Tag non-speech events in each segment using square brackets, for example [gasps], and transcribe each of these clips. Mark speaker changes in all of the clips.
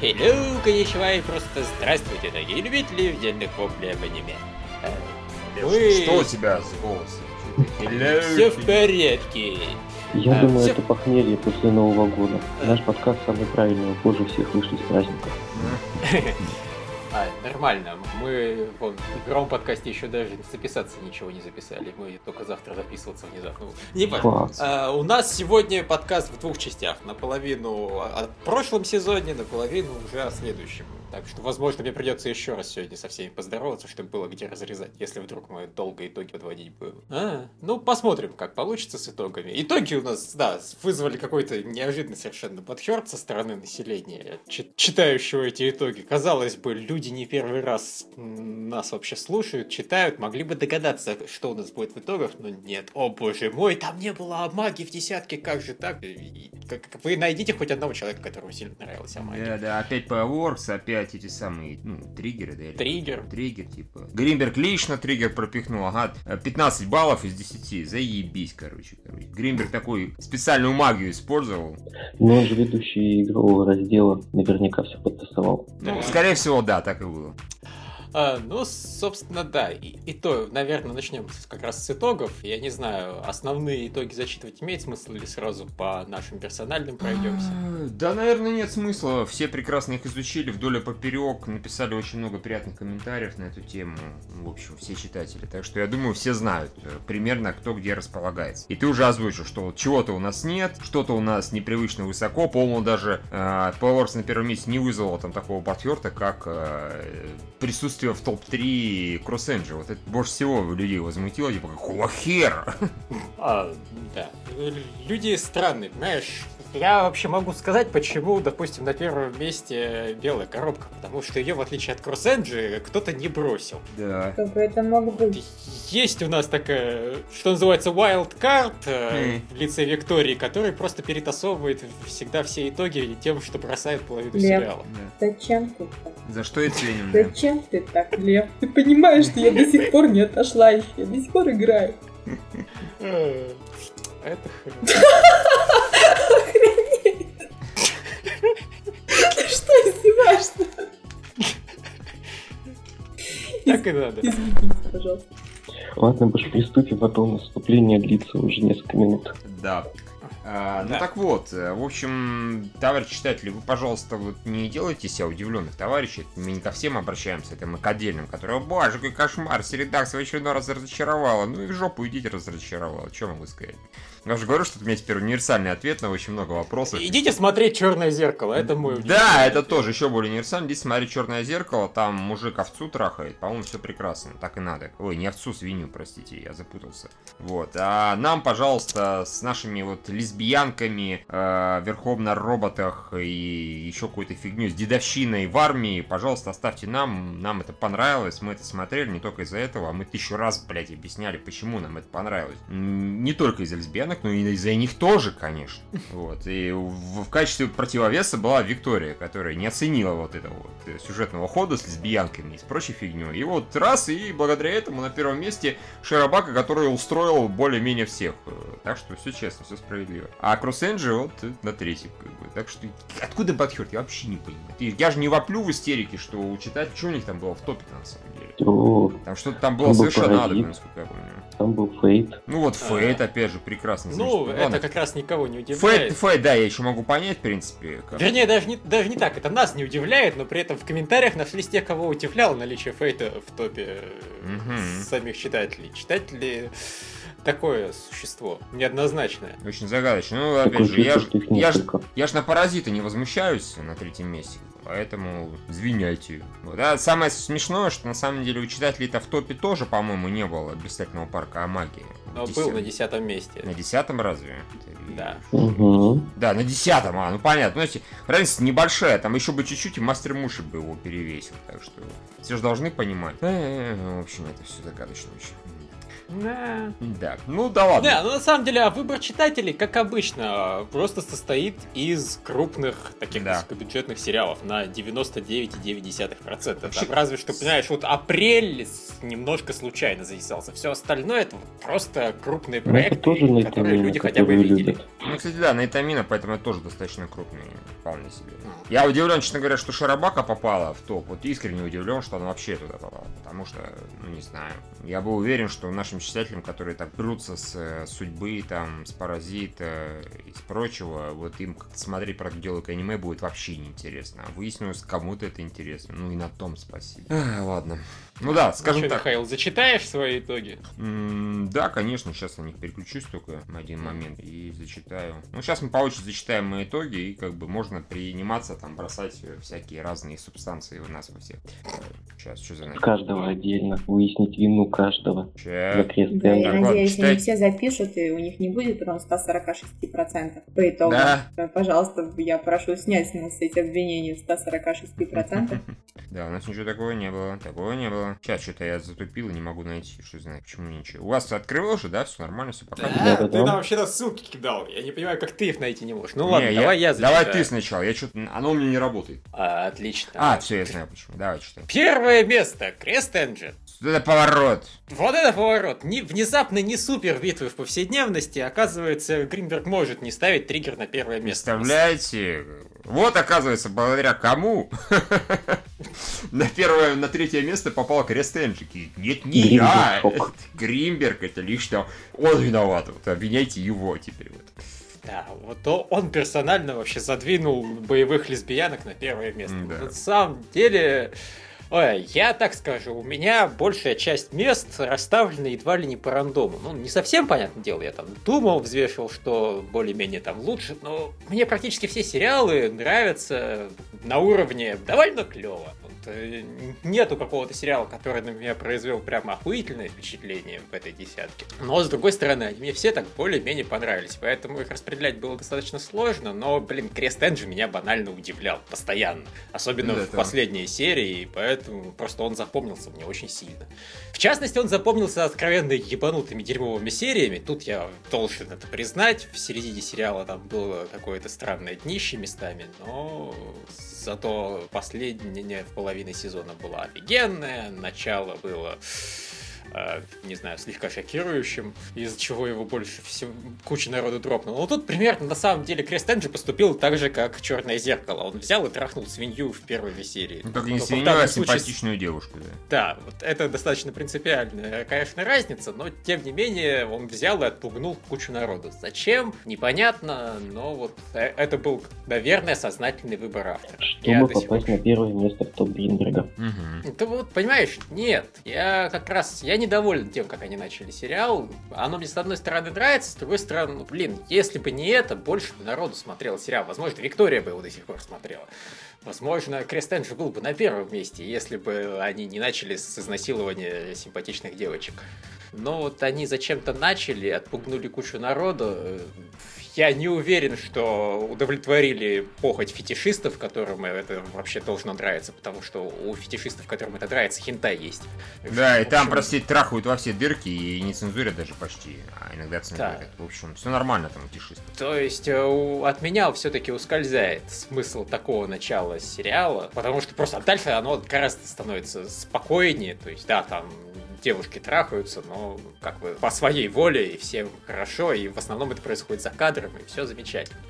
Speaker 1: Hello, коничева и просто здравствуйте, дорогие любители вдельных воплей об аниме. Э, Мы-
Speaker 2: Что у тебя с голосом?
Speaker 1: Все в порядке.
Speaker 3: Я
Speaker 1: А,
Speaker 3: думаю,
Speaker 1: всё-
Speaker 3: это похмелье после Нового года. Наш подкаст самый правильный, позже всех вышли с праздников. [laughs]
Speaker 1: Нормально. Мы вон, в игровом подкасте еще даже записаться ничего не записали. Мы только завтра записываться внезапно. Ну, Не важно. А, у нас сегодня подкаст в двух частях. Наполовину о прошлом сезоне, наполовину уже о следующем. Так что, возможно, мне придется еще раз сегодня со всеми поздороваться, чтобы было где разрезать, если вдруг мы долго итоги подводить будем. А, ну, посмотрим, как получится с итогами. Итоги у нас, да, вызвали какой-то неожиданный совершенно подхерт со стороны населения, чи- читающего эти итоги. Казалось бы, люди не первый раз нас вообще слушают, читают, могли бы догадаться, что у нас будет в итогах, но нет. О боже мой, там не было Амаги в десятке, как же так? Вы найдите хоть одного человека, которому сильно нравилась Амаги.
Speaker 2: Да, да, опять Powerworks, опять эти самые, ну, триггеры, да? или-
Speaker 1: Триггер.
Speaker 2: Триггер, типа. Гринберг лично триггер пропихнул, ага, 15 баллов из 10, заебись, короче, короче. Гринберг такой специальную магию использовал.
Speaker 3: Но он же ведущий игрового раздела, наверняка все подтасовал.
Speaker 2: Ну, скорее всего, да, так и было.
Speaker 1: А, ну, собственно, да. И, и то, наверное, начнем как раз с итогов. Я не знаю, основные итоги зачитывать имеет смысл или сразу по нашим персональным пройдемся?
Speaker 2: А, Да, наверное, нет смысла. Все прекрасно их изучили вдоль и поперек, написали очень много приятных комментариев на эту тему. В общем, все читатели. Так что я думаю, все знают э, примерно, кто где располагается. И ты уже озвучил, что чего-то у нас нет, что-то у нас непривычно высоко. По-моему, даже э, Powerworks на первом месте не вызвало там такого подхерта, как э, присутствие в топ-3 CrossEngine. Вот это больше всего людей возмутило, типа, какого хера?
Speaker 1: А, да. Люди странные, понимаешь? Я вообще могу сказать, почему, допустим, на первом месте белая коробка, потому что ее, в отличие от CrossEngine, кто-то не бросил.
Speaker 2: Да.
Speaker 4: Бы это мог быть?
Speaker 1: Есть у нас такая, что называется, wild card э,
Speaker 2: Мгм.
Speaker 1: в лице Виктории, который просто перетасовывает всегда все итоги тем, что бросает половину
Speaker 4: Лев.
Speaker 1: сериала.
Speaker 2: да.
Speaker 4: Зачем ты так?
Speaker 2: За что и ценим.
Speaker 4: Зачем ты так, Лев? Ты понимаешь, что я до сих пор не отошла еще. Я до сих пор играю.
Speaker 1: Это хрень. [laughs]
Speaker 4: Ты что, издеваешься?
Speaker 1: Так и надо.
Speaker 4: Извините, пожалуйста.
Speaker 3: Ладно, уж приступим, а то наступление длится уже несколько минут.
Speaker 2: Да. А, ну так вот, э, в общем, товарищи читатели, вы, пожалуйста, вот не делайте себя удивленных товарищей. Мы не ко всем обращаемся, это мы к отдельным, которые, «О, боже, какой кошмар, редакция в очередной раз разочаровала. Ну и в жопу идите разочаровала, что могу сказать. Я уже говорю, что у меня теперь универсальный ответ на очень много вопросов.
Speaker 1: Идите смотреть черное зеркало, это мой
Speaker 2: Да,
Speaker 1: универсальный
Speaker 2: это
Speaker 1: ответ.
Speaker 2: тоже еще более универсально. Здесь смотри черное зеркало, там мужик овцу трахает, по-моему, все прекрасно, так и надо. Ой, не овцу, свинью, простите, я запутался. Вот, а нам, пожалуйста, с нашими вот лесбиянками, э, верхом на роботах и еще какой-то фигней, с дедовщиной в армии, пожалуйста, оставьте нам, нам это понравилось, мы это смотрели не только из-за этого, а мы тысячу раз, блядь, объясняли, почему нам это понравилось. Не только из-за лесбиянок, но и из-за них тоже, конечно. [laughs] Вот, и в, в качестве противовеса была Виктория, которая не оценила вот этого вот э, сюжетного хода с лесбиянками и с прочей фигней. И вот раз, и благодаря этому на первом месте Широбака, который устроил более-менее всех. Э, Так что все честно, все справедливо. А CrossEngine вот э, на третьем, как бы. Так что откуда подхерт, я вообще не понимаю. Я же не воплю в истерике, что у читателей, что у них там было в топе на самом деле. Там что-то там было совершенно надо, насколько я помню.
Speaker 3: Там был Фейт.
Speaker 2: Ну вот
Speaker 1: А.
Speaker 2: Фейт, опять же, прекрасно.
Speaker 1: Ну,
Speaker 2: значит,
Speaker 1: это
Speaker 2: ладно.
Speaker 1: как раз никого не
Speaker 2: Фейт,
Speaker 1: удивляет.
Speaker 2: Фейт, да, я еще могу понять, в принципе. как-
Speaker 1: Вернее, даже не, даже не так, это нас не удивляет, но при этом в комментариях нашлись те, кого удивляло наличие фейта в топе
Speaker 2: Мгм.
Speaker 1: самих читателей. Читатели такое существо, неоднозначное.
Speaker 2: Очень загадочно. Ну, опять
Speaker 3: Такое
Speaker 2: же, я
Speaker 3: чувство,
Speaker 2: ж,
Speaker 3: что их
Speaker 2: я, ж, я ж на паразита не возмущаюсь на третьем месте. Поэтому извиняйте. Вот. А самое смешное, что на самом деле у читателей-то в топе тоже, по-моему, не было блистательного парка Амагии.
Speaker 1: Но
Speaker 2: Десят-
Speaker 1: был на десятом месте.
Speaker 2: На десятом разве?
Speaker 1: Да.
Speaker 3: Угу.
Speaker 2: Да, на десятом, а, ну понятно. Знаете, разница небольшая, там еще бы чуть-чуть, и мастер Муши бы его перевесил. Так что все же должны понимать. Э, В общем, это все загадочно очень.
Speaker 1: Да.
Speaker 2: Да. Ну да ладно.
Speaker 1: Не, ну на самом деле, а выбор читателей, как обычно, просто состоит из крупных таких
Speaker 2: Да.
Speaker 1: высокобюджетных сериалов на 99,9%.
Speaker 2: Вообще-
Speaker 1: Там разве что, понимаешь, вот апрель немножко случайно зависался. Все остальное это просто крупные
Speaker 3: Ну, это
Speaker 1: проекты,
Speaker 3: тоже
Speaker 1: которые
Speaker 3: Найтамина,
Speaker 1: люди хотя бы видели.
Speaker 3: любят.
Speaker 2: Ну, кстати, да, Найтамина, поэтому это тоже достаточно крупный, вполне себе.
Speaker 1: Ну.
Speaker 2: Я удивлен, честно говоря, что Шарабака попала в топ. Вот искренне удивлен, что она вообще туда попала. Потому что, ну не знаю. Я был уверен, что нашим читателям, которые так прутся с э, судьбы, там, с паразита и с прочего, вот им как-то смотреть про дело аниме будет вообще неинтересно. А выяснилось, кому-то это интересно. Ну и на том спасибо. Ах, ладно. Ну да, скажем
Speaker 1: Ну что,
Speaker 2: так.
Speaker 1: Михаил, зачитаешь свои итоги?
Speaker 2: М, Да, конечно, сейчас на них переключусь только на один момент и зачитаю. Ну, сейчас мы по очереди зачитаем мои итоги, и как бы можно приниматься там бросать всякие разные субстанции у нас во всех. Сейчас, что за нафиг?
Speaker 3: Каждого отдельно. Выяснить вину каждого. За крест
Speaker 5: Да, я
Speaker 2: Так, ладно,
Speaker 5: надеюсь,
Speaker 2: читай.
Speaker 5: они все запишут, и у них не будет потом 146% по итогу.
Speaker 2: Да.
Speaker 5: Пожалуйста, я прошу снять с нас эти обвинения в 146%. [laughs]
Speaker 2: Да, у нас ничего такого не было. Такого не было. Сейчас что-то я затупил и не могу найти, что знаю, почему ничего. У вас открыл же, да? Все нормально, все пока.
Speaker 3: Да,
Speaker 1: ты нам вообще-то ссылки кидал. Я не понимаю, как ты их найти не можешь. Ну ладно,
Speaker 2: Не,
Speaker 1: давай я зачитаю.
Speaker 2: Давай ты сначала, я что-то... Оно у меня не работает.
Speaker 1: А, отлично.
Speaker 2: А, все, я знаю почему. Давай, читай.
Speaker 1: Первое место. Крест Энджин.
Speaker 2: Это поворот.
Speaker 1: Вот это поворот! Не, внезапно не супер битвы в повседневности. Оказывается, Гринберг может не ставить триггер на первое место.
Speaker 2: Представляете? Вот, оказывается, благодаря кому [laughs] на первое, на третье место попал Крест Энджики. Нет, не я.
Speaker 3: шок.
Speaker 2: это лично он виноват. Вот обвиняйте его теперь. Вот.
Speaker 1: Да, вот он персонально вообще задвинул боевых лесбиянок на первое место.
Speaker 2: М-да.
Speaker 1: На самом деле, ой, я так скажу, у меня большая часть мест расставлена едва ли не по рандому. Ну, не совсем, понятное дело, я там думал, взвешивал, что более-менее там лучше, но мне практически все сериалы нравятся на уровне довольно клево. Э, нету какого-то сериала, который на меня произвел прямо охуительное впечатление в этой десятке. Но, с другой стороны, они мне все так более-менее понравились, поэтому их распределять было достаточно сложно, но, блин, Крест Энджи меня банально удивлял постоянно. Особенно
Speaker 2: Да,
Speaker 1: в
Speaker 2: да.
Speaker 1: последней серии, и поэтому просто он запомнился мне очень сильно. В частности, он запомнился откровенно ебанутыми дерьмовыми сериями. Тут я должен это признать. В середине сериала там было какое-то странное днище местами, но зато последняя половина сезона была офигенная. Начало было не знаю, слегка шокирующим, из-за чего его больше всего куча народу дропнула. Но тут примерно на самом деле Крест Энджи поступил так же, как Черное зеркало. Он взял и трахнул свинью в первой же серии.
Speaker 2: Ну, только не
Speaker 1: Только в
Speaker 2: свинью, а
Speaker 1: случае с-
Speaker 2: симпатичную девушку, да.
Speaker 1: да, вот это достаточно принципиальная, конечно, разница, но тем не менее он взял и отпугнул кучу народу. Зачем? Непонятно, но вот э, это был, наверное, сознательный выбор автора.
Speaker 3: Чтобы
Speaker 1: сих
Speaker 3: попасть
Speaker 1: пор-
Speaker 3: на первое место в топ Гринберга.
Speaker 2: Мгм.
Speaker 1: Ты вот понимаешь, нет, я как раз, я недоволен тем, как они начали сериал. Оно мне с одной стороны нравится, с другой стороны, ну, блин, если бы не это, больше бы народу смотрел сериал. Возможно, Виктория бы его до сих пор смотрела. Возможно, Крест Энджи был бы на первом месте, если бы они не начали с изнасилования симпатичных девочек. Но вот они зачем-то начали, отпугнули кучу народу. Я не уверен, что удовлетворили похоть фетишистов, которым это вообще должно нравиться, потому что у фетишистов, которым это нравится, хентай есть.
Speaker 2: Да,
Speaker 1: что,
Speaker 2: и там,
Speaker 1: общем,
Speaker 2: простите, трахают во все дырки и не цензурят даже почти, а иногда цензурят. В общем, все нормально там у тишистов.
Speaker 1: То есть э, от меня все-таки ускользает смысл такого начала сериала, потому что просто дальше оно гораздо становится спокойнее. То есть, да, там девушки трахаются, но как бы по своей воле, и всем хорошо, и в основном это происходит за кадром, и все замечательно.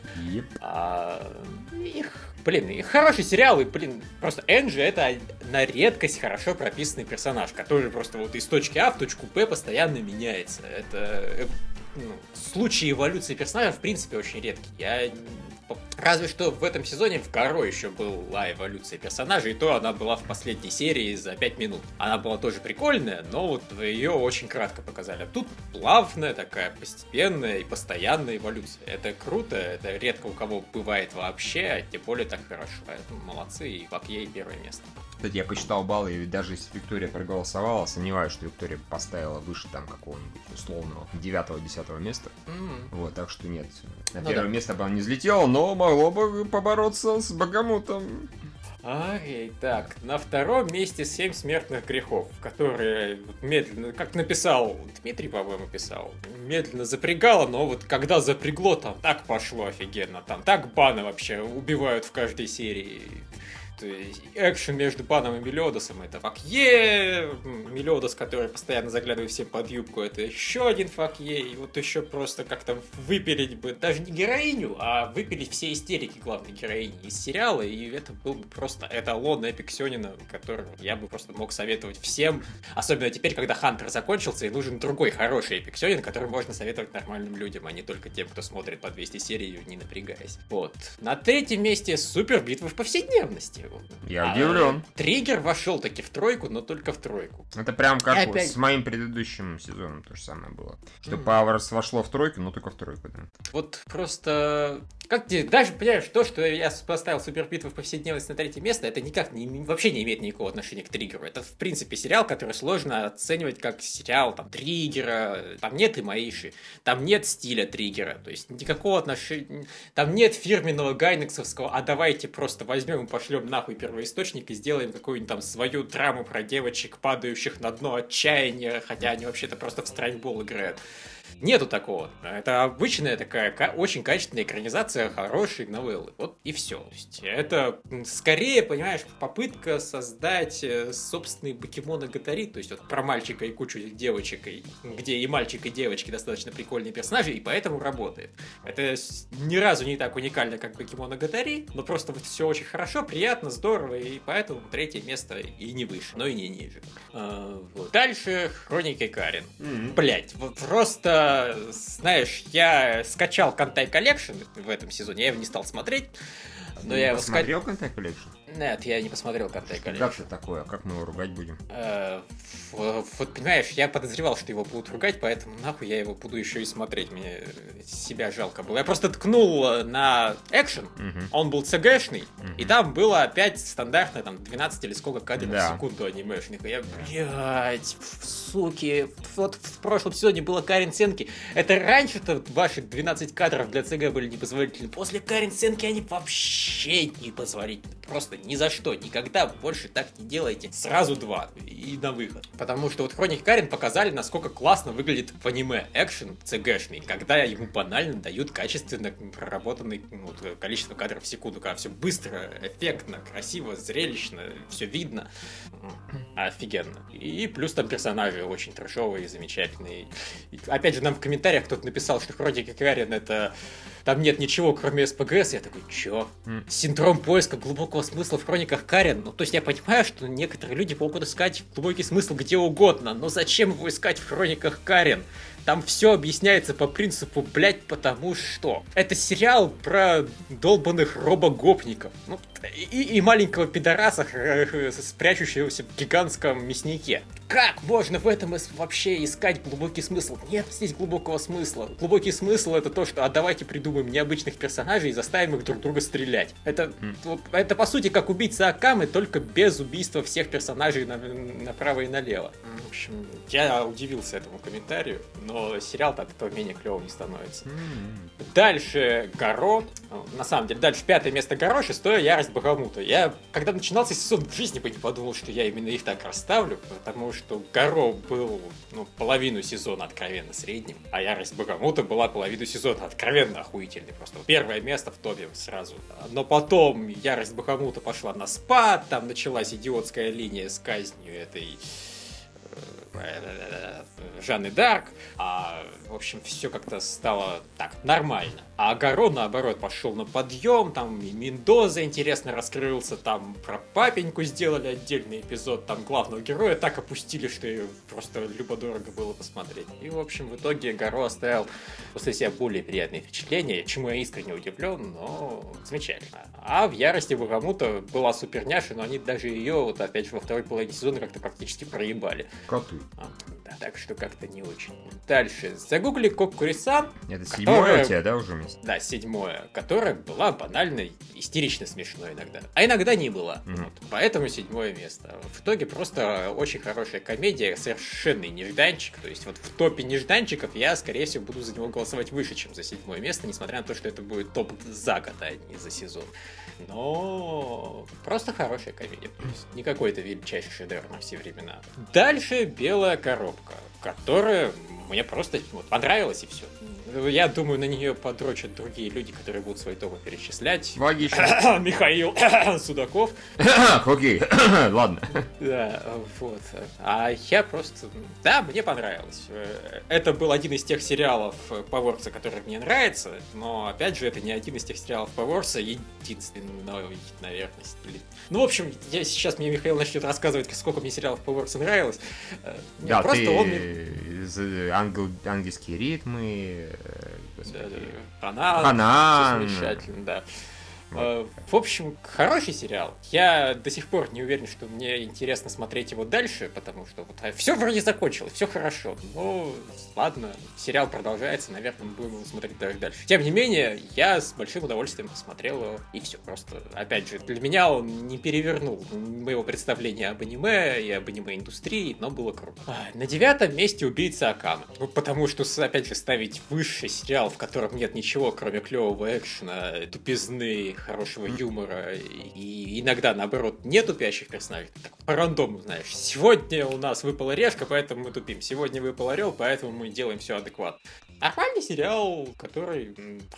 Speaker 1: А, их, блин, их хороший сериал, и, блин, просто Энджи это на редкость хорошо прописанный персонаж, который просто вот из точки А в точку Б постоянно меняется. Это э, ну, случаи эволюции персонажа в принципе очень редкие. Я Разве что в этом сезоне в Горо еще была эволюция персонажа, и то она была в последней серии за 5 минут. Она была тоже прикольная, но вот ее очень кратко показали. А тут плавная такая, постепенная и постоянная эволюция. Это круто, это редко у кого бывает вообще, а тем более так хорошо. Поэтому молодцы, и ей первое место.
Speaker 2: Кстати, я посчитал баллы, и даже если Виктория проголосовала, сомневаюсь, что Виктория поставила выше там какого-нибудь условного 9-10 места.
Speaker 1: М.
Speaker 2: Вот, так что нет. На
Speaker 1: Ну
Speaker 2: первое
Speaker 1: да.
Speaker 2: место бы она не взлетела, но могло бы побороться с Богомутом.
Speaker 1: Окей, так, на втором месте «Семь смертных грехов», которые медленно, как написал, Дмитрий, по-моему, писал, медленно запрягало, но вот когда запрягло, там так пошло офигенно, там так баны вообще убивают в каждой серии. Экшен между Баном и Мелиодосом это факье, Мелиодос, который постоянно заглядывает всем под юбку, это еще один факье, и вот еще просто как-то выпилить бы даже не героиню, а выпилить все истерики главной героини из сериала, и это был бы просто эталон Эпик Сёнина, который я бы просто мог советовать всем, особенно теперь, когда Хантер закончился, и нужен другой хороший Эпик Сёнин, который можно советовать нормальным людям, а не только тем, кто смотрит по 200 серий, не напрягаясь. Вот. На третьем месте супер битва в повседневности.
Speaker 2: Я
Speaker 1: А,
Speaker 2: удивлен.
Speaker 1: Триггер вошел таки в тройку, но только в тройку.
Speaker 2: Это прям как
Speaker 1: И
Speaker 2: вот
Speaker 1: опять-
Speaker 2: с моим предыдущим сезоном то же самое было. Что
Speaker 1: Мгм.
Speaker 2: Powers вошло в тройку, но только в тройку, да.
Speaker 1: Вот просто... Как тебе, даже, понимаешь, то, что я поставил Супер Битву в повседневность на третье место, это никак не, вообще не имеет никакого отношения к Триггеру. Это, в принципе, сериал, который сложно оценивать как сериал, там, Триггера, там нет и Маиши, там нет стиля Триггера, то есть никакого отношения, там нет фирменного гайнексовского, а давайте просто возьмем и пошлем нахуй первоисточник и сделаем какую-нибудь там свою драму про девочек, падающих на дно отчаяния, хотя они вообще-то просто в страйкбол играют. Нету такого. Это обычная такая ка- очень качественная экранизация хорошей новеллы. Вот и все. это скорее, понимаешь, попытка создать э, собственный покемона Гатари, то есть вот про мальчика и кучу девочек, и- где и мальчик, и девочки достаточно прикольные персонажи, и поэтому работает. Это ни разу не так уникально, как Бакемоногатари, но просто вот все очень хорошо, приятно, здорово, и поэтому третье место и не выше, но и не ниже. А, вот. Дальше Хроники Карин. Блять, вот просто, знаешь, я скачал Kantai Collection в этом сезоне, я его не стал смотреть, но я его скачал.
Speaker 2: смотрел Kantai Collection?
Speaker 1: Нет, я не посмотрел Kantai
Speaker 2: Как
Speaker 1: Collection.
Speaker 2: это такое? Как мы его ругать будем?
Speaker 1: Э, Вот понимаешь, я подозревал, что его будут ругать, поэтому нахуй я его буду еще и смотреть. Мне себя жалко было. Я просто ткнул э, на экшен, он был цгшный, и там было опять стандартно, там, 12 или сколько кадров
Speaker 2: Да.
Speaker 1: в секунду анимешных. И я, блядь, суки, вот в прошлом сезоне было Карен Сенки. Это раньше-то ваши 12 кадров для ЦГ были непозволительны. После Карен Сенки они вообще непозволительны. Просто ни за что, никогда больше так не делайте. Сразу два и на выход. Потому что вот Хроник Карен показали, насколько классно выглядит в аниме экшен ЦГшный, когда ему банально дают качественно проработанный ну, вот, количество кадров в секунду, когда все быстро, эффектно, красиво, зрелищно, все видно. Офигенно. И плюс там персонажи очень трешовые, замечательные. И, опять же, нам в комментариях кто-то написал, что Хроник Карен это... Там нет ничего, кроме СПГС. Я такой, чё?
Speaker 2: М.
Speaker 1: Синдром поиска глубокого смысла в хрониках Карен. Ну, то есть я понимаю, что некоторые люди могут искать глубокий смысл где угодно, но зачем его искать в хрониках Карен? Там все объясняется по принципу, блять, потому что. Это сериал про долбанных робогопников. Ну, и, и маленького пидораса, [laughs] спрячущегося в гигантском мяснике. Как можно в этом вообще искать глубокий смысл? Нет здесь глубокого смысла. Глубокий смысл это то, что а давайте придумаем необычных персонажей и заставим их друг друга стрелять. Это,
Speaker 2: Хм.
Speaker 1: вот, это по сути как убийца Акамы, только без убийства всех персонажей на- направо и налево. В общем, я удивился этому комментарию, но сериал-то от этого менее клевым не становится. Дальше Горо. На самом деле, дальше пятое место Горо, шестое Ярость Богомута. Я, когда начинался сезон, в жизни бы не подумал, что я именно их так расставлю, потому что Горо был ну, половину сезона откровенно средним, а Ярость Богомута была половину сезона откровенно охуительной. Просто первое место в топе сразу. Но потом Ярость Богомута пошла на спад, там началась идиотская линия с казнью этой э, Жанны Дарк, а, в общем, все как-то стало так, нормально. А Огород, наоборот, пошел на подъем, там и Мендоза интересно раскрылся, там про папеньку сделали отдельный эпизод, там главного героя так опустили, что её просто любо-дорого было посмотреть. И, в общем, в итоге Горо оставил после себя более приятные впечатления, чему я искренне удивлен, но замечательно. А в Ярости Багамута была суперняша, но они даже ее, вот опять же, во второй половине сезона как-то практически проебали.
Speaker 2: Коты.
Speaker 1: А, да, так что как-то не очень. Дальше. Загугли Коккурисан.
Speaker 2: Это
Speaker 1: Которая-
Speaker 2: седьмое у тебя, да, уже место?
Speaker 1: Да, седьмое, которая была банально истерично смешной иногда. А иногда не была.
Speaker 2: Мгм.
Speaker 1: Вот, поэтому седьмое место. В итоге просто очень хорошая комедия, совершенный нежданчик. То есть вот в топе нежданчиков я, скорее всего, буду за него голосовать выше, чем за седьмое место, несмотря на то, что это будет топ за год, а не за сезон. Но просто хорошая комедия. То есть не какой-то величайший шедевр на все времена. Дальше белая коробка, которая мне просто вот, понравилась и все. Я думаю, на нее подрочат другие люди, которые будут свои топы перечислять.
Speaker 2: Логично. [coughs]
Speaker 1: Михаил [coughs] Судаков. [coughs]
Speaker 2: Окей, ладно.
Speaker 1: Да, вот. А я просто... Да, мне понравилось. Э, Это был один из тех сериалов Поворца, который мне нравится, но, опять же, это не один из тех сериалов Поворца, единственный, наверное. Ну, в общем, я сейчас мне Михаил начнет рассказывать, сколько мне сериалов Поворца нравилось. Э,
Speaker 2: Да,
Speaker 1: просто
Speaker 2: ты
Speaker 1: он
Speaker 2: э, ангельские ритмы, э,
Speaker 1: Да,
Speaker 2: господи,
Speaker 1: да. Ханан.
Speaker 2: Ханан.
Speaker 1: замечательно, да. Э, В общем, хороший сериал. Я до сих пор не уверен, что мне интересно смотреть его дальше, потому что вот все вроде закончилось, все хорошо. Ну, ладно, сериал продолжается, наверное, мы будем его смотреть даже дальше. Тем не менее, я с большим удовольствием посмотрел его, и все. Просто, опять же, для меня он не перевернул моего представления об аниме и об аниме-индустрии, но было круто. А, На девятом месте убийца Акама. Ну, потому что, опять же, ставить выше сериал, в котором нет ничего, кроме клевого экшена, тупизны, хорошего юмора, и, иногда, наоборот, не тупящих персонажей. Так, по рандому, знаешь. Сегодня у нас выпала решка, поэтому мы тупим. Сегодня выпал орел, поэтому мы делаем все адекватно. Нормальный сериал, который...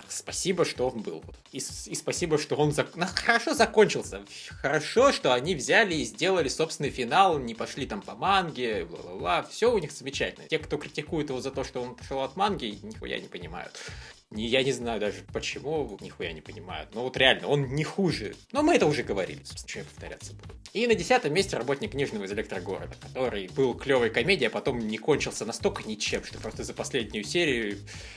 Speaker 1: Спасибо, что он был. И, и спасибо, что он зак- ну, хорошо закончился. Хорошо, что они взяли и сделали собственный финал, не пошли там по манге, бла-бла-бла. Все у них замечательно. Те, кто критикует его за то, что он пошел от манги, нихуя не понимают. Я не знаю даже почему, нихуя не понимают. Но вот реально, он не хуже. Но мы это уже говорили, собственно, что я повторяться буду. И на десятом месте работник книжного из электрогорода, который был клевой комедией, а потом не кончился настолько ничем, что просто за последнюю серию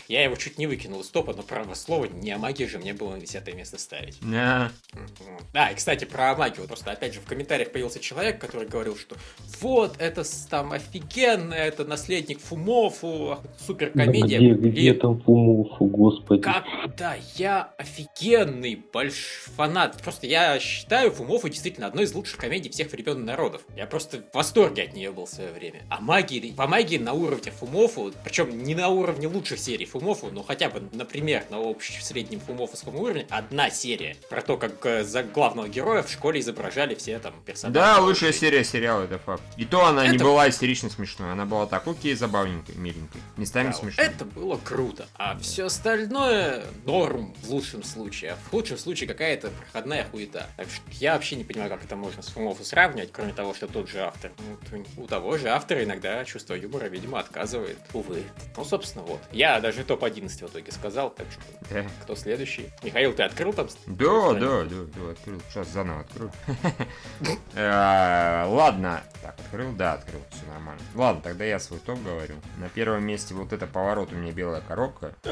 Speaker 1: я его чуть не выкинул из топа, но право слово, не о магии же мне было на десятое место ставить.
Speaker 2: Да.
Speaker 1: Мгм. Да, и, кстати, про магию. Вот Просто, опять же, в комментариях появился человек, который говорил, что вот, это там офигенно, это наследник Фумофу, супер
Speaker 3: Да
Speaker 1: комедия.
Speaker 3: где, где там Фумофу, господи.
Speaker 1: Как? Да, я офигенный больш фанат. Просто я считаю Фумофу действительно одной из лучших комедий всех времен и народов. Я просто в восторге от нее был в свое время. А магии, по магии на уровне Фумофу, причем не на уровне лучших серий Фумофу, но хотя бы, например, на общем среднем фумофовском уровне, одна серия про то, как э, за главного героя в школе изображали все там персонажи.
Speaker 2: Да, лучшая серия сериала, это факт. И то она не
Speaker 1: Это-
Speaker 2: была истерично смешной, она была так, окей, забавненькой, миленькой. Местами
Speaker 1: Да,
Speaker 2: смешной.
Speaker 1: Это было круто. А все остальное норм в лучшем случае. А в худшем случае какая-то проходная хуета. Так что я вообще не понимаю, как это можно с Фумофу сравнивать, кроме того, что тот же автор. Ну, у того же автора иногда чувство юмора, видимо, отказывает. Увы. Ну, собственно, вот. Я даже топ-11 в итоге сказал, так что
Speaker 2: Да.
Speaker 1: кто следующий? Михаил, ты открыл там?
Speaker 2: Да, да, да, да, открыл. Сейчас заново открою. [laughs] Э, Ладно. Так, открыл? Да, открыл. Все нормально. Ладно, тогда я свой топ говорю. На первом месте вот это поворот у меня белая коробка. [gasps]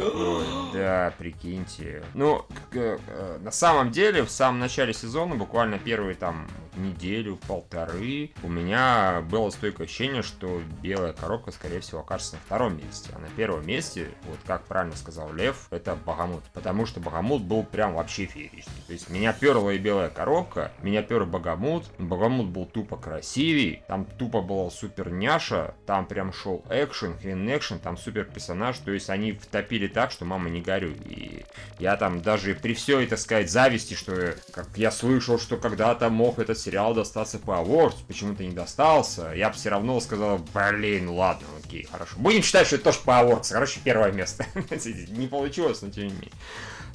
Speaker 2: Да, прикиньте. Ну, э, на самом деле, в самом начале сезона, буквально первые там неделю, полторы, у меня было стойкое ощущение, что белая коробка, скорее всего, окажется на втором месте. А на первом месте, вот как правильно сказал Лев, это Богомут. Потому что Богомут был прям вообще фееричный. То есть меня перла и белая коробка, меня пер Богомут. Богомут был тупо красивей, там тупо была супер няша, там прям шел экшен, хрен экшен, там супер персонаж. То есть они втопили так, что мама не горюй. И я там даже при всей, так сказать, зависти, что как я слышал, что когда-то мог этот сериал достаться по Awards, почему-то не достался, я бы все равно сказал, блин, ладно, окей, хорошо. Будем считать, что это тоже по Awards, короче, первое место. [laughs] Не получилось, но тем не менее.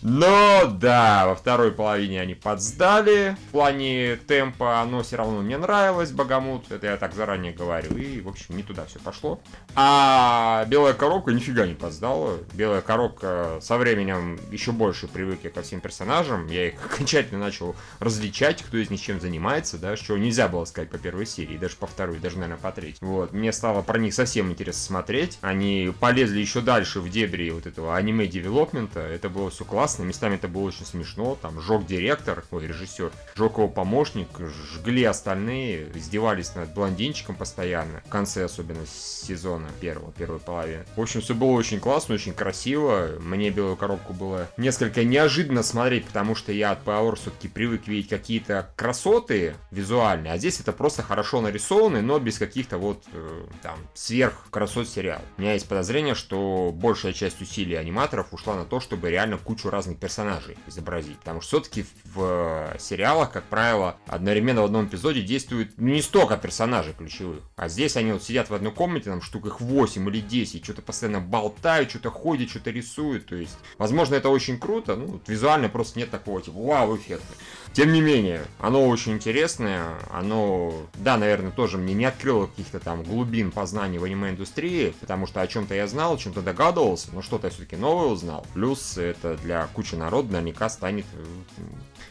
Speaker 2: Но да, во второй половине они подсдали в плане темпа, но все равно мне нравилось Богомут, это я так заранее говорю, и, в общем, не туда все пошло. А белая коробка нифига не подсдала. Белая коробка со временем еще больше привык я ко всем персонажам, я их [laughs] окончательно начал различать, кто из них чем занимается, да, что нельзя было сказать по первой серии, даже по второй, даже, наверное, по третьей. Вот, мне стало про них совсем интересно смотреть. Они полезли еще дальше в дебри вот этого аниме-девелопмента, это было все классно, классно, местами это было очень смешно, там жег директор, ой, режиссер, жег его помощник, жгли остальные, издевались над блондинчиком постоянно, в конце особенно сезона первого, первой половины. В общем, все было очень классно, очень красиво, мне белую коробку было несколько неожиданно смотреть, потому что я от Power все-таки привык видеть какие-то красоты визуальные, а здесь это просто хорошо нарисованы, но без каких-то вот э, там сверх красот сериала. У меня есть подозрение, что большая часть усилий аниматоров ушла на то, чтобы реально кучу разных персонажей изобразить. Потому что все-таки в сериалах, как правило, одновременно в одном эпизоде действует ну, не столько персонажей ключевых. А здесь они вот сидят в одной комнате, там штук их 8 или 10, что-то постоянно болтают, что-то ходят, что-то рисуют. То есть, возможно, это очень круто, ну, вот визуально просто нет такого типа вау эффекта. Тем не менее, оно очень интересное, оно, да, наверное, тоже мне не открыло каких-то там глубин познания в аниме-индустрии, потому что о чем-то я знал, о чем-то догадывался, но что-то все-таки новое узнал. Плюс это для кучи народа наверняка станет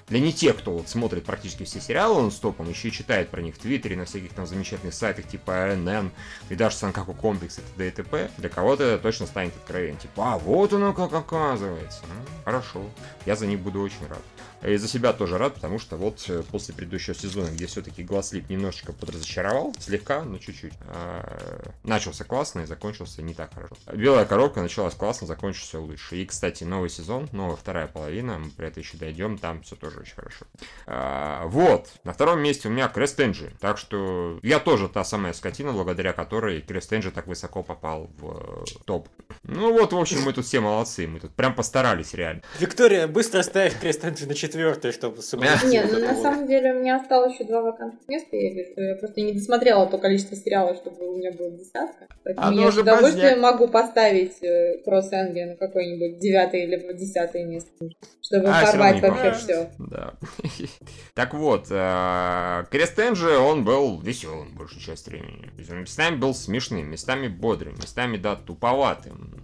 Speaker 2: для не тех, кто вот смотрит практически все сериалы он стопом, еще и читает про них в Твиттере, на всяких там замечательных сайтах типа АНН и даже Санкаку Комплекс и т.д. и т.п. Для кого-то это точно станет откровением. Типа, а вот оно как оказывается. Ну, хорошо. Я за них буду очень рад. И за себя тоже рад, потому что вот э, после предыдущего сезона, где все-таки Гласлип немножечко подразочаровал, слегка, но чуть-чуть, а, начался классно и закончился не так хорошо. Белая коробка началась классно, закончился лучше. И, кстати, новый сезон, новая вторая половина, мы про это еще дойдем, там все тоже очень хорошо. А, вот, на втором месте у меня Крест Энджи, так что я тоже та самая скотина, благодаря которой Крест Энджи так высоко попал в э, топ. Ну вот, в общем, мы тут все молодцы, мы тут прям постарались реально.
Speaker 1: Виктория, быстро ставь Крест Энджи на четвертый, чтобы соблюсти
Speaker 5: Нет, ну на самом деле у меня осталось еще два вакантных места, я вижу. Я просто не досмотрела то количество сериалов, чтобы у меня было десятка. Поэтому
Speaker 2: Оно
Speaker 5: я с удовольствием
Speaker 2: поздняк.
Speaker 5: могу поставить э, Кросс Энги на какое-нибудь девятое или десятое место, чтобы
Speaker 2: А,
Speaker 5: порвать вообще все.
Speaker 2: Да. [laughs] Так вот, э, Крест Энджи, он был веселым большую часть времени. Местами был смешным, местами бодрым, местами, да, туповатым.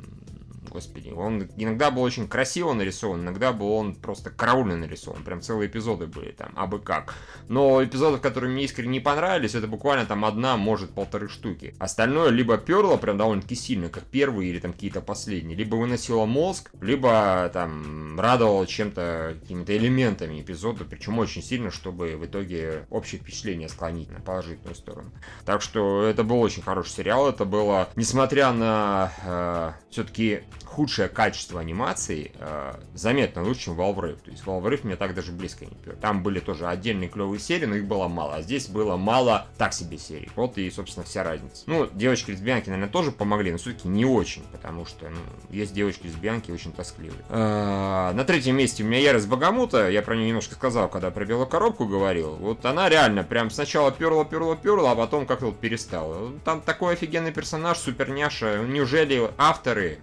Speaker 2: Господи, он иногда был очень красиво нарисован, иногда был он просто караульно нарисован. Прям целые эпизоды были там, абы как. Но эпизодов, которые мне искренне не понравились, это буквально там одна, может, полторы штуки. Остальное либо перло прям довольно-таки сильно, как первые или там какие-то последние, либо выносило мозг, либо там радовало чем-то, какими-то элементами эпизода, причем очень сильно, чтобы в итоге общее впечатление склонить на положительную сторону. Так что это был очень хороший сериал, это было, несмотря на все-таки худшее качество анимации, э, заметно лучше, чем Valve То есть Valve мне так даже близко не пер. Там были тоже отдельные клевые серии, но их было мало. А здесь было мало так себе серий. Вот и, собственно, вся разница. Ну, девочки-лесбиянки, наверное, тоже помогли, но все-таки не очень, потому что, ну, есть девочки-лесбиянки очень тоскливые. Э, На третьем месте у меня Ярость Богомута, я про нее немножко сказал, когда про белую коробку говорил. Вот она реально прям сначала перла, перла, перла, а потом как-то вот перестала. Там такой офигенный персонаж, суперняша. Неужели авторы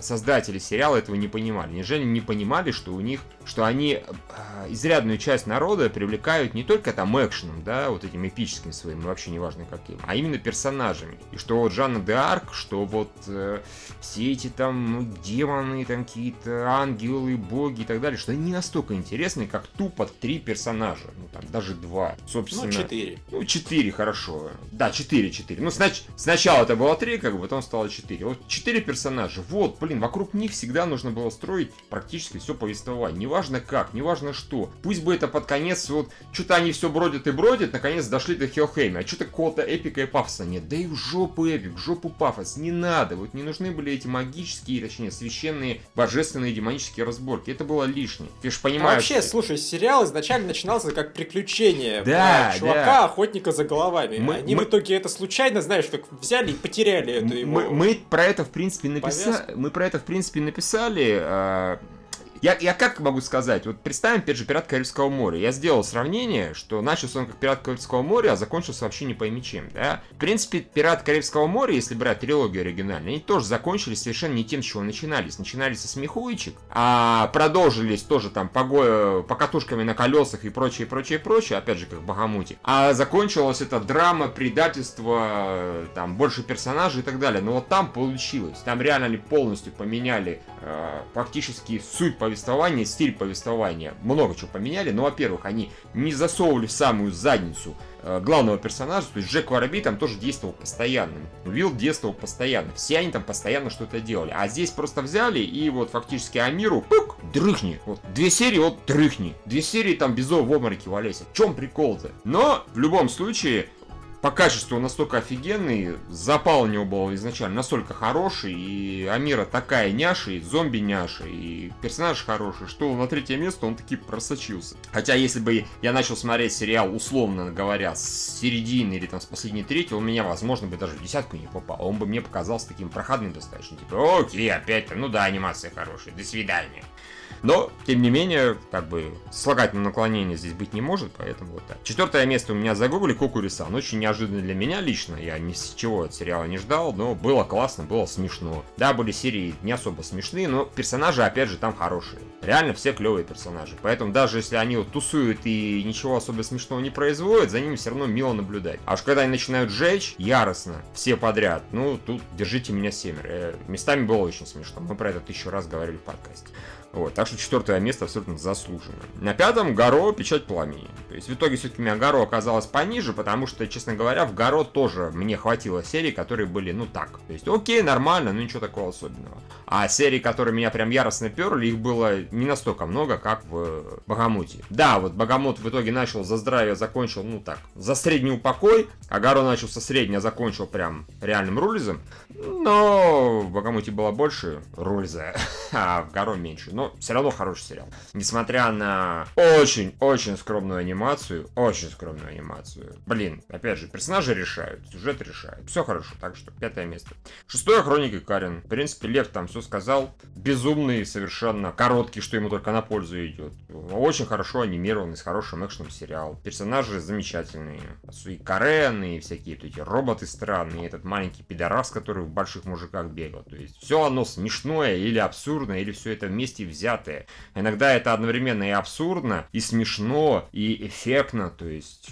Speaker 2: создатели сериала этого не понимали. Неужели не понимали, что у них, что они э, изрядную часть народа привлекают не только там экшеном, да, вот этим эпическим своим, вообще неважно каким, а именно персонажами. И что вот Жанна де Арк, что вот э, все эти там ну, демоны, там какие-то ангелы, боги и так далее, что они не настолько интересны, как тупо три персонажа, ну там даже два, собственно.
Speaker 1: Ну, четыре.
Speaker 2: Ну, 4, хорошо. Да, 4, 4. Ну, снач- сначала это было 3, как бы, потом стало 4. Вот 4 персонажа. Вот, блин, вокруг них всегда нужно было строить практически все повествование. Неважно как, неважно что. Пусть бы это под конец, вот, что-то они все бродят и бродят, наконец дошли до Хелхейма. А что-то какого-то эпика и пафоса нет. Да и в жопу эпик, в жопу пафос. Не надо. Вот не нужны были эти магические, точнее, священные, божественные, демонические разборки. Это было лишнее. Ты же
Speaker 1: А
Speaker 2: понимаешь...
Speaker 1: вообще, слушай, сериал изначально начинался как приключение
Speaker 2: Да,
Speaker 1: чувака,
Speaker 2: да.
Speaker 1: охотника за головами.
Speaker 2: Мы-
Speaker 1: Они
Speaker 2: мы-
Speaker 1: в итоге это случайно, знаешь, так взяли и потеряли эту его...
Speaker 2: Мы, мы про это, в принципе, написали. Мы про это, в принципе, написали. Я, я как могу сказать, вот представим, опять же, «Пират Карибского моря». Я сделал сравнение, что начался он как «Пират Карибского моря», а закончился вообще не пойми чем, да? В принципе, «Пират Карибского моря», если брать трилогию оригинальную, они тоже закончились совершенно не тем, с чего начинались. Начинались со смехуечек, а продолжились тоже там пого... покатушками на колесах и прочее, прочее, прочее, опять же, как в Бахамуте. А закончилась это драма, предательство, там, больше персонажей и так далее. Но вот там получилось. Там реально они полностью поменяли э, фактически суть повествования повествования, стиль повествования много чего поменяли. Ну, во-первых, они не засовывали в самую задницу э, главного персонажа, то есть Джек Воробей там тоже действовал постоянно. Уилл действовал постоянно. Все они там постоянно что-то делали. А здесь просто взяли и вот фактически Амиру, пук, дрыхни. Вот две серии, вот дрыхни. Две серии там Безо в обмороке валяйся. В чем прикол-то? Но в любом случае, по качеству настолько офигенный, запал у него был изначально настолько хороший, и Амира такая няша, и зомби няша, и персонаж хороший, что на третье место он таки просочился. Хотя, если бы я начал смотреть сериал, условно говоря, с середины или там с последней трети, он меня, возможно, бы даже в десятку не попал. Он бы мне показался таким проходным достаточно. Типа, окей, опять, ну да, анимация хорошая, до свидания. Но, тем не менее, как бы слагательного наклонения здесь быть не может, поэтому вот так. Четвертое место у меня загугли Кокурисан. Очень неожиданно для меня лично. Я ни с чего от сериала не ждал, но было классно, было смешно. Да, были серии не особо смешные, но персонажи, опять же, там хорошие. Реально все клевые персонажи. Поэтому даже если они вот тусуют и ничего особо смешного не производят, за ними все равно мило наблюдать. А уж когда они начинают жечь яростно, все подряд, ну, тут держите меня семеро. Э, местами было очень смешно. Мы про это тысячу раз говорили в подкасте. Вот, так что четвертое место абсолютно заслуженно. На пятом Горо Печать Пламени. То есть в итоге все-таки у меня Горо оказалось пониже, потому что, честно говоря, в Горо тоже мне хватило серий, которые были, ну так. То есть окей, нормально, но ничего такого особенного. А серии, которые меня прям яростно перли, их было не настолько много, как в Богомуте. Да, вот Богомут в итоге начал за здравие, закончил, ну так, за средний упокой, а Горо начал со среднего, закончил прям реальным рулизом. Но в Богомуте было больше рульза, [laughs] а в Горо меньше но все равно хороший сериал. Несмотря на очень-очень скромную анимацию, очень скромную анимацию. Блин, опять же, персонажи решают, сюжет решает. Все хорошо, так что пятое место. Шестое Хроники Карен. В принципе, Лев там все сказал. Безумный, совершенно короткий, что ему только на пользу идет. Очень хорошо анимированный, с хорошим экшеном сериал. Персонажи замечательные. И Карен, и всякие вот эти роботы странные, и этот маленький пидорас, который в больших мужиках бегал. То есть все оно смешное или абсурдное, или все это вместе взятые. Иногда это одновременно и абсурдно, и смешно, и эффектно, то есть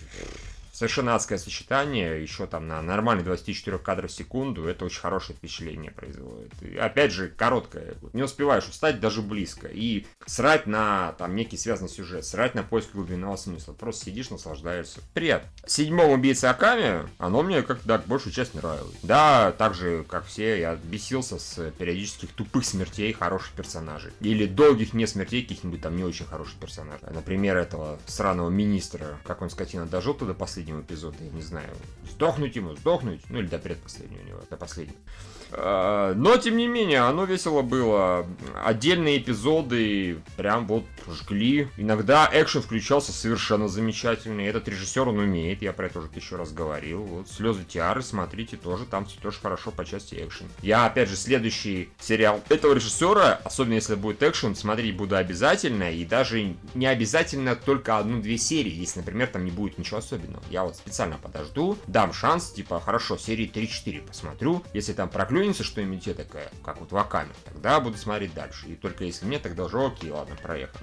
Speaker 2: совершенно адское сочетание, еще там на нормальный 24 кадров в секунду, это очень хорошее впечатление производит. И, опять же, короткое, не успеваешь устать даже близко, и срать на там некий связанный сюжет, срать на поиск глубинного смысла, просто сидишь, наслаждаешься. Привет. Седьмом убийца Аками, оно мне как-то да, большую часть нравилось. Да, так же, как все, я бесился с периодических тупых смертей хороших персонажей. Или долгих не смертей каких-нибудь там не очень хороших персонажей. Например, этого сраного министра, как он скотина дожил туда последний последнего эпизода, я не знаю, сдохнуть ему, сдохнуть, ну или до предпоследнего у него, до последнего. А, но, тем не менее, оно весело было. Отдельные эпизоды прям вот жгли. Иногда экшен включался совершенно замечательный. Этот режиссер, он умеет, я про это уже еще раз говорил. Вот «Слезы Тиары», смотрите, тоже там все тоже хорошо по части экшен. Я, опять же, следующий сериал этого режиссера, особенно если будет экшен, смотреть буду обязательно. И даже не обязательно только одну-две серии, если, например, там не будет ничего особенного. Я вот специально подожду, дам шанс, типа, хорошо, серии 3-4 посмотрю. Если там проклю клюнется что-нибудь такая, как вот Ваками, тогда буду смотреть дальше. И только если нет, тогда уже окей, ладно, проехал.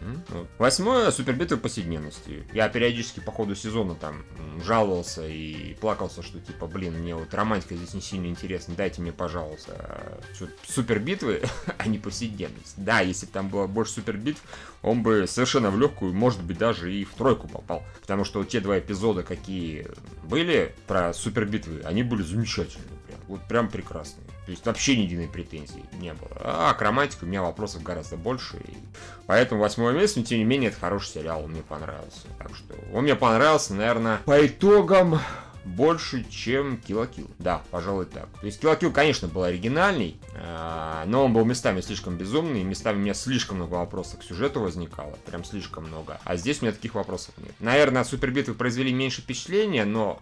Speaker 2: Восьмое, супербитвы повседневности. Я периодически по ходу сезона там жаловался и плакался, что типа, блин, мне вот романтика здесь не сильно интересна, дайте мне, пожалуйста, супербитвы, [laughs] а не повседневность. Да, если бы там было больше супербитв, он бы совершенно в легкую, может быть, даже и в тройку попал. Потому что вот те два эпизода, какие были про супербитвы, они были замечательные. Прям. Вот прям прекрасные. То есть вообще ни единой претензии не было. А к романтике у меня вопросов гораздо больше. И поэтому восьмое место, но тем не менее, это хороший сериал, он мне понравился. Так что он мне понравился, наверное, по итогам больше, чем Килокил. Да, пожалуй так. То есть Килокил, конечно, был оригинальный, а, но он был местами слишком безумный, местами у меня слишком много вопросов к сюжету возникало, прям слишком много. А здесь у меня таких вопросов нет. Наверное, супербитвы произвели меньше впечатления, но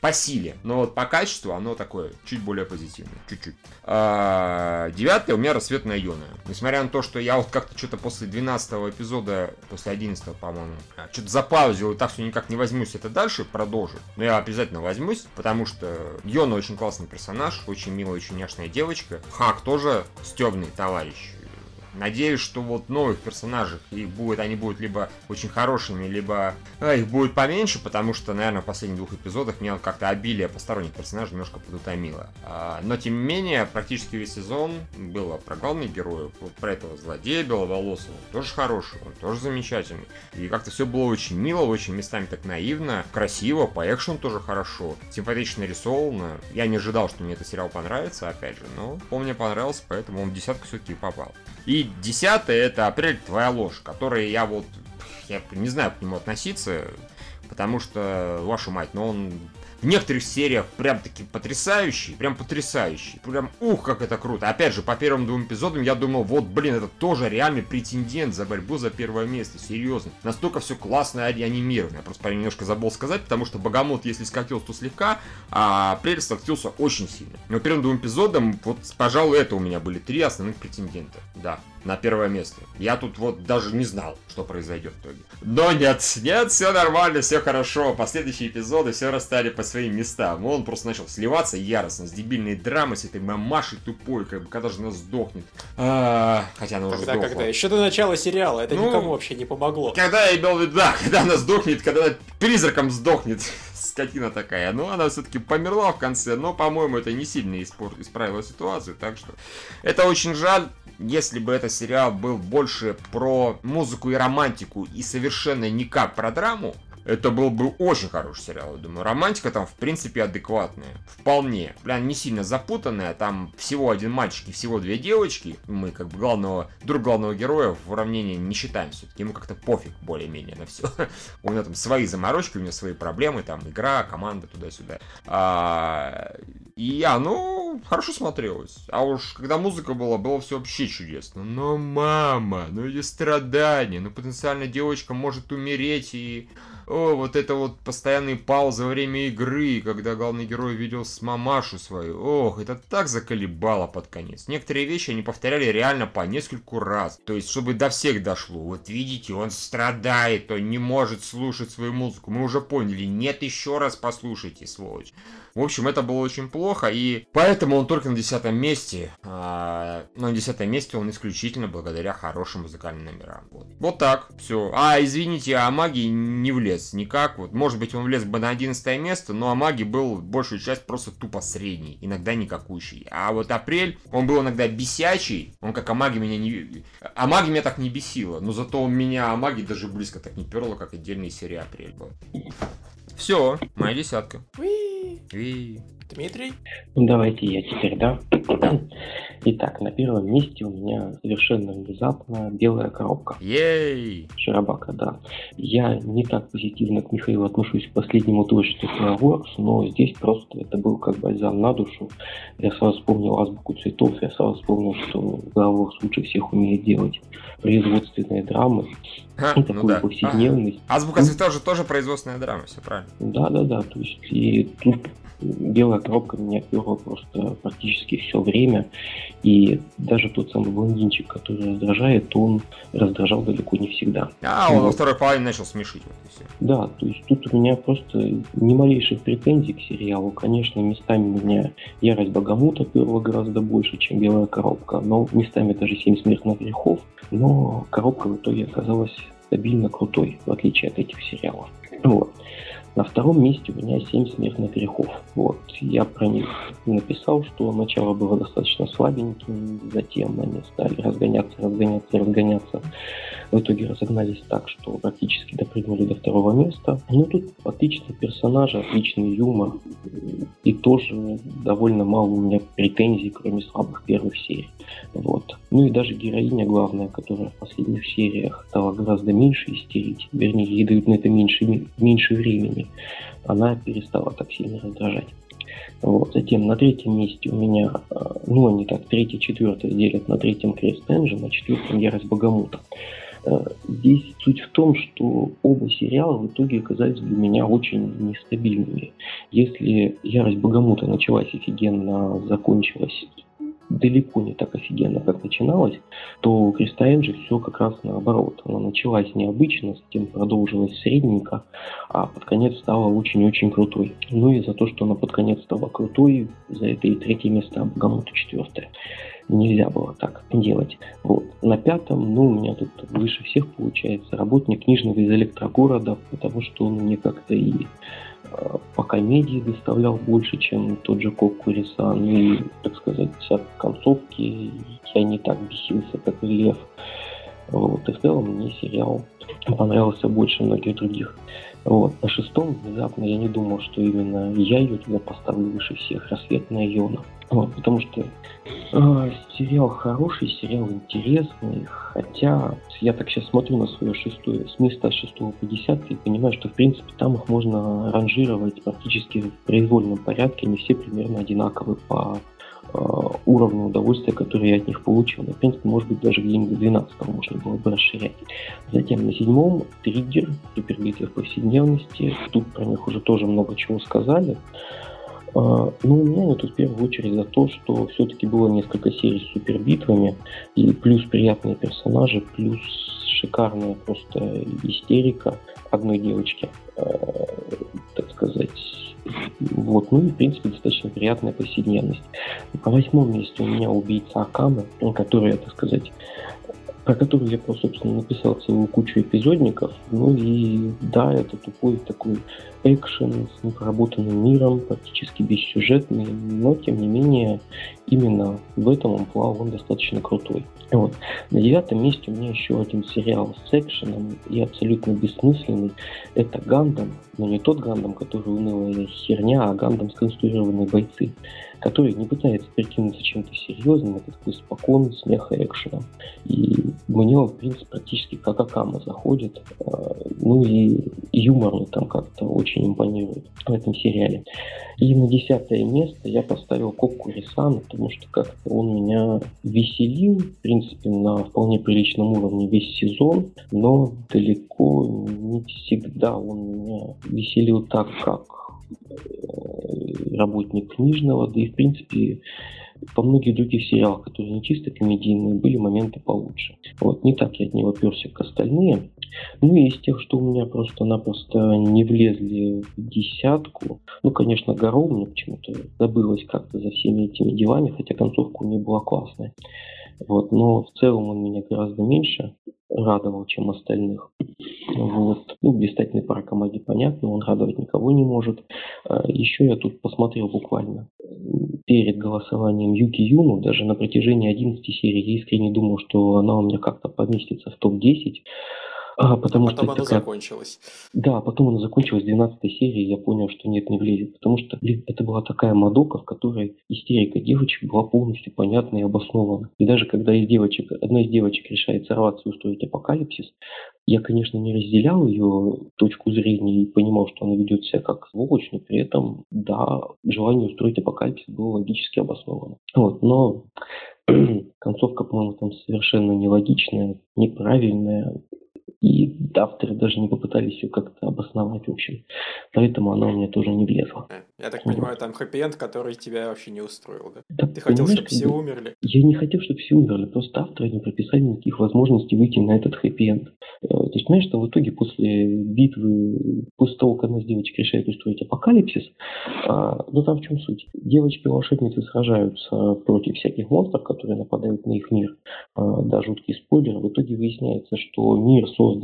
Speaker 2: по силе. Но вот по качеству оно такое чуть более позитивное. Чуть-чуть. А, девятое у меня рассветная Йона. Несмотря на то, что я вот как-то что-то после 12 эпизода, после 11 по-моему, а, что-то запаузил и так все никак не возьмусь это дальше продолжить. Но я обязательно возьмусь, потому что Йона очень классный персонаж, очень милая, очень няшная девочка. Хак тоже стебный товарищ Надеюсь, что вот новых персонажей, их будет, они будут либо очень хорошими, либо а, их будет поменьше, потому что, наверное, в последних двух эпизодах мне как-то обилие посторонних персонажей немножко подутомило. А, но, тем не менее, практически весь сезон было про главных героев, вот про этого злодея беловолосого, он тоже хороший, он тоже замечательный. И как-то все было очень мило, очень местами так наивно, красиво, по экшену тоже хорошо, симпатично рисовано. Я не ожидал, что мне этот сериал понравится, опять же, но он мне понравился, поэтому он в десятку все-таки попал. И десятое это «Апрель. Твоя ложь», который я вот, я не знаю к нему относиться, потому что, вашу мать, но он в некоторых сериях прям таки потрясающий, прям потрясающий. Прям ух, как это круто. Опять же, по первым двум эпизодам я думал, вот, блин, это тоже реальный претендент за борьбу за первое место. Серьезно. Настолько все классно и анимировано. Я просто немножко забыл сказать, потому что Богомот, если скатился, то слегка, а Прелесть скатился очень сильно. Но первым двум эпизодам, вот, пожалуй, это у меня были три основных претендента. Да на первое место. Я тут вот даже не знал, что произойдет в итоге. Но нет, нет, все нормально, все хорошо. Последующие эпизоды все расстали по своим местам. Он просто начал сливаться яростно с дебильной драмой, с этой мамашей тупой, как бы когда же она сдохнет. А, хотя она уже
Speaker 1: Когда,
Speaker 2: сдохла.
Speaker 1: когда? Еще до начала сериала. Это
Speaker 2: Ну,
Speaker 1: никому вообще не помогло.
Speaker 2: Когда я имел в виду, да, когда она сдохнет, когда она призраком сдохнет, скотина такая. Ну, она все-таки померла в конце, но, по-моему, это не сильно испор- исправило ситуацию, так что это очень жаль. Если бы этот сериал был больше про музыку и романтику и совершенно никак про драму, это был бы очень хороший сериал, я думаю. Романтика там, в принципе, адекватная. Вполне. Прям не сильно запутанная. Там всего один мальчик и всего две девочки. Мы, как бы, главного, друг главного героя в уравнении не считаем все-таки. Ему как-то пофиг более-менее на все. [laughs] У него там свои заморочки, у него свои проблемы. Там игра, команда, туда-сюда. А, И оно хорошо смотрелось. А уж когда музыка была, было все вообще чудесно. Но мама, ну эти страдания, ну потенциально девочка может умереть и... О, вот это вот постоянные паузы во время игры, когда главный герой видел с мамашу свою. Ох, это так заколебало под конец. Некоторые вещи они повторяли реально по нескольку раз. То есть, чтобы до всех дошло. Вот видите, он страдает, он не может слушать свою музыку. Мы уже поняли. Нет, еще раз послушайте, сволочь. В общем, это было очень плохо, и поэтому он только на десятом месте. А, но на десятом месте он исключительно благодаря хорошим музыкальным номерам. Вот, вот так, все. А, извините, а магии не влез никак. Вот, может быть, он влез бы на одиннадцатое место, но Амаги был большую часть просто тупо средний, иногда никакущий. А вот Апрель, он был иногда бесячий, он как Амаги меня не... Амаги меня так не бесило, но зато он меня Амаги даже близко так не перло, как отдельные серии Апрель был. Все, моя десятка.
Speaker 1: Уи.
Speaker 2: И...
Speaker 1: Дмитрий?
Speaker 3: Ну, Давайте я теперь, да? [clears throat] Итак, на первом месте у меня совершенно внезапно белая коробка.
Speaker 2: Ей!
Speaker 3: Шарабака, да. Я не так позитивно к Михаилу отношусь к последнему творчеству Fireworks, но здесь просто это был как бальзам на душу. Я сразу вспомнил азбуку цветов, я сразу вспомнил, что Fireworks лучше всех умеет делать производственные драмы
Speaker 2: Ха,
Speaker 3: и
Speaker 2: ну
Speaker 3: такую
Speaker 2: да.
Speaker 3: повседневность.
Speaker 2: Азбука цветов же тоже производственная драма, все правильно.
Speaker 3: Да, да, да. То есть и тут белая коробка меня перла просто практически все время. И даже тот самый блондинчик, который раздражает, он раздражал далеко не всегда.
Speaker 2: А, он во второй половине начал смешить. Вот и всё.
Speaker 3: Да, то есть тут у меня просто ни малейших претензий к сериалу. Конечно, местами меня ярость Богомута перла гораздо больше, чем белая коробка, но местами даже семь смертных грехов. Но коробка в итоге оказалась стабильно крутой, в отличие от этих сериалов. Вот. На втором месте у меня семь смертных грехов. Вот. Я про них написал, что начало было достаточно слабеньким, затем они стали разгоняться, разгоняться, разгоняться. В итоге разогнались так, что практически допрыгнули до второго места. Ну тут отличные персонажи, отличный юмор. И тоже довольно мало у меня претензий, кроме слабых первых серий. Вот. Ну и даже героиня главная, которая в последних сериях стала гораздо меньше истерить, вернее, ей дают на это меньше, меньше времени, она перестала так сильно раздражать. Вот. Затем на третьем месте у меня, э, ну они так, третье, четвертое делят на третьем Крест Энджи, на четвертом Ярость Богомута. Э, Здесь суть в том, что оба сериала в итоге оказались для меня очень нестабильными. Если Ярость Богомута началась офигенно, закончилась далеко не так офигенно, как начиналась, то у Креста Энджи все как раз наоборот. Она началась необычно, затем продолжилась средненько, а под конец стала очень-очень крутой. Ну и за то, что она под конец стала крутой, за это и третье место, а Богомуту четвертое. Нельзя было так делать. Вот. На пятом, ну, у меня тут выше всех получается работник книжного из электрогорода, потому что он мне как-то и по комедии доставлял больше, чем тот же Кок Курисан. И, так сказать, от концовки я не так бесился, как Лев. Вот. И в целом мне сериал понравился больше многих других. Вот. На шестом внезапно я не думал, что именно я ее туда поставлю выше всех. Рассветная Йона. Вот, потому что э, сериал хороший, сериал интересный, хотя я так сейчас смотрю на свое шестое, с места шестого по десятый и понимаю, что в принципе там их можно ранжировать практически в произвольном порядке, они все примерно одинаковы по э, уровню удовольствия, который я от них получил. В принципе, может быть, даже где-нибудь до 12 можно было бы расширять. Затем на седьмом триггер, супербитвы в повседневности. Тут про них уже тоже много чего сказали. А, ну, у меня это в первую очередь за то, что все-таки было несколько серий с супербитвами, и плюс приятные персонажи, плюс шикарная просто истерика одной девочки, а, так сказать. Вот, ну и, в принципе, достаточно приятная повседневность. По восьмом месте у меня убийца Акана, которая, так сказать, про которую я, просто, собственно, написал целую кучу эпизодников. Ну и да, это тупой такой экшен с непроработанным миром, практически бессюжетный, но тем не менее именно в этом амплуа он достаточно крутой. Вот. На девятом месте у меня еще один сериал с экшеном и абсолютно бессмысленный. Это Гандам, но не тот Гандам, который унылая херня, а Гандам сконструированные бойцы который не пытается прикинуться чем-то серьезным, это такой спокойный смех и экшена. И мне он, в принципе, практически как Акама заходит. А, ну и юмор там как-то очень импонирует в этом сериале. И на десятое место я поставил Кокку Рисана, потому что как-то он меня веселил, в принципе, на вполне приличном уровне весь сезон, но далеко не всегда он меня веселил так, как Э, работник книжного, да и в принципе по многих других сериалах, которые не чисто комедийные, были моменты получше. Вот, не так я от него перся, как остальные. Ну и из тех, что у меня просто-напросто не влезли в десятку, ну, конечно, Горол мне почему-то забылось как-то за всеми этими делами, хотя концовка у нее была классная. Вот, но в целом он меня гораздо меньше радовал, чем остальных. Вот. Ну, блистательный пара команде понятно, он радовать никого не может. А, Еще я тут посмотрел буквально перед голосованием Юки Юну, даже на протяжении 11 серий я искренне думал, что она у меня как-то поместится в топ-10.
Speaker 1: А, потому потом что она такая... закончилась.
Speaker 3: Да, потом она закончилась в 12 серии, я понял, что нет, не влезет. Потому что, блин, это была такая мадока, в которой истерика девочек была полностью понятна и обоснована. И даже когда из девочек, одна из девочек решает сорваться и устроить апокалипсис, я, конечно, не разделял ее точку зрения и понимал, что она ведет себя как сволочь, но при этом, да, желание устроить апокалипсис было логически обосновано. Вот, но [clears throat] концовка, по-моему, там совершенно нелогичная, неправильная, и авторы даже не попытались ее как-то обосновать, в общем. Поэтому она у меня тоже не влезла.
Speaker 1: Э, я так понимаю, там хэппи-энд, который тебя вообще не устроил, да? да Ты хотел, чтобы все умерли?
Speaker 3: Я не хотел, чтобы все умерли, просто авторы не прописали никаких возможностей выйти на этот хэппи-энд. То есть, знаешь, что в итоге после битвы, после того, как одна из девочек решает устроить апокалипсис, а, ну там в чем суть? Девочки-волшебницы сражаются против всяких монстров, которые нападают на их мир. А, да, жуткий спойлер. В итоге выясняется, что мир создан,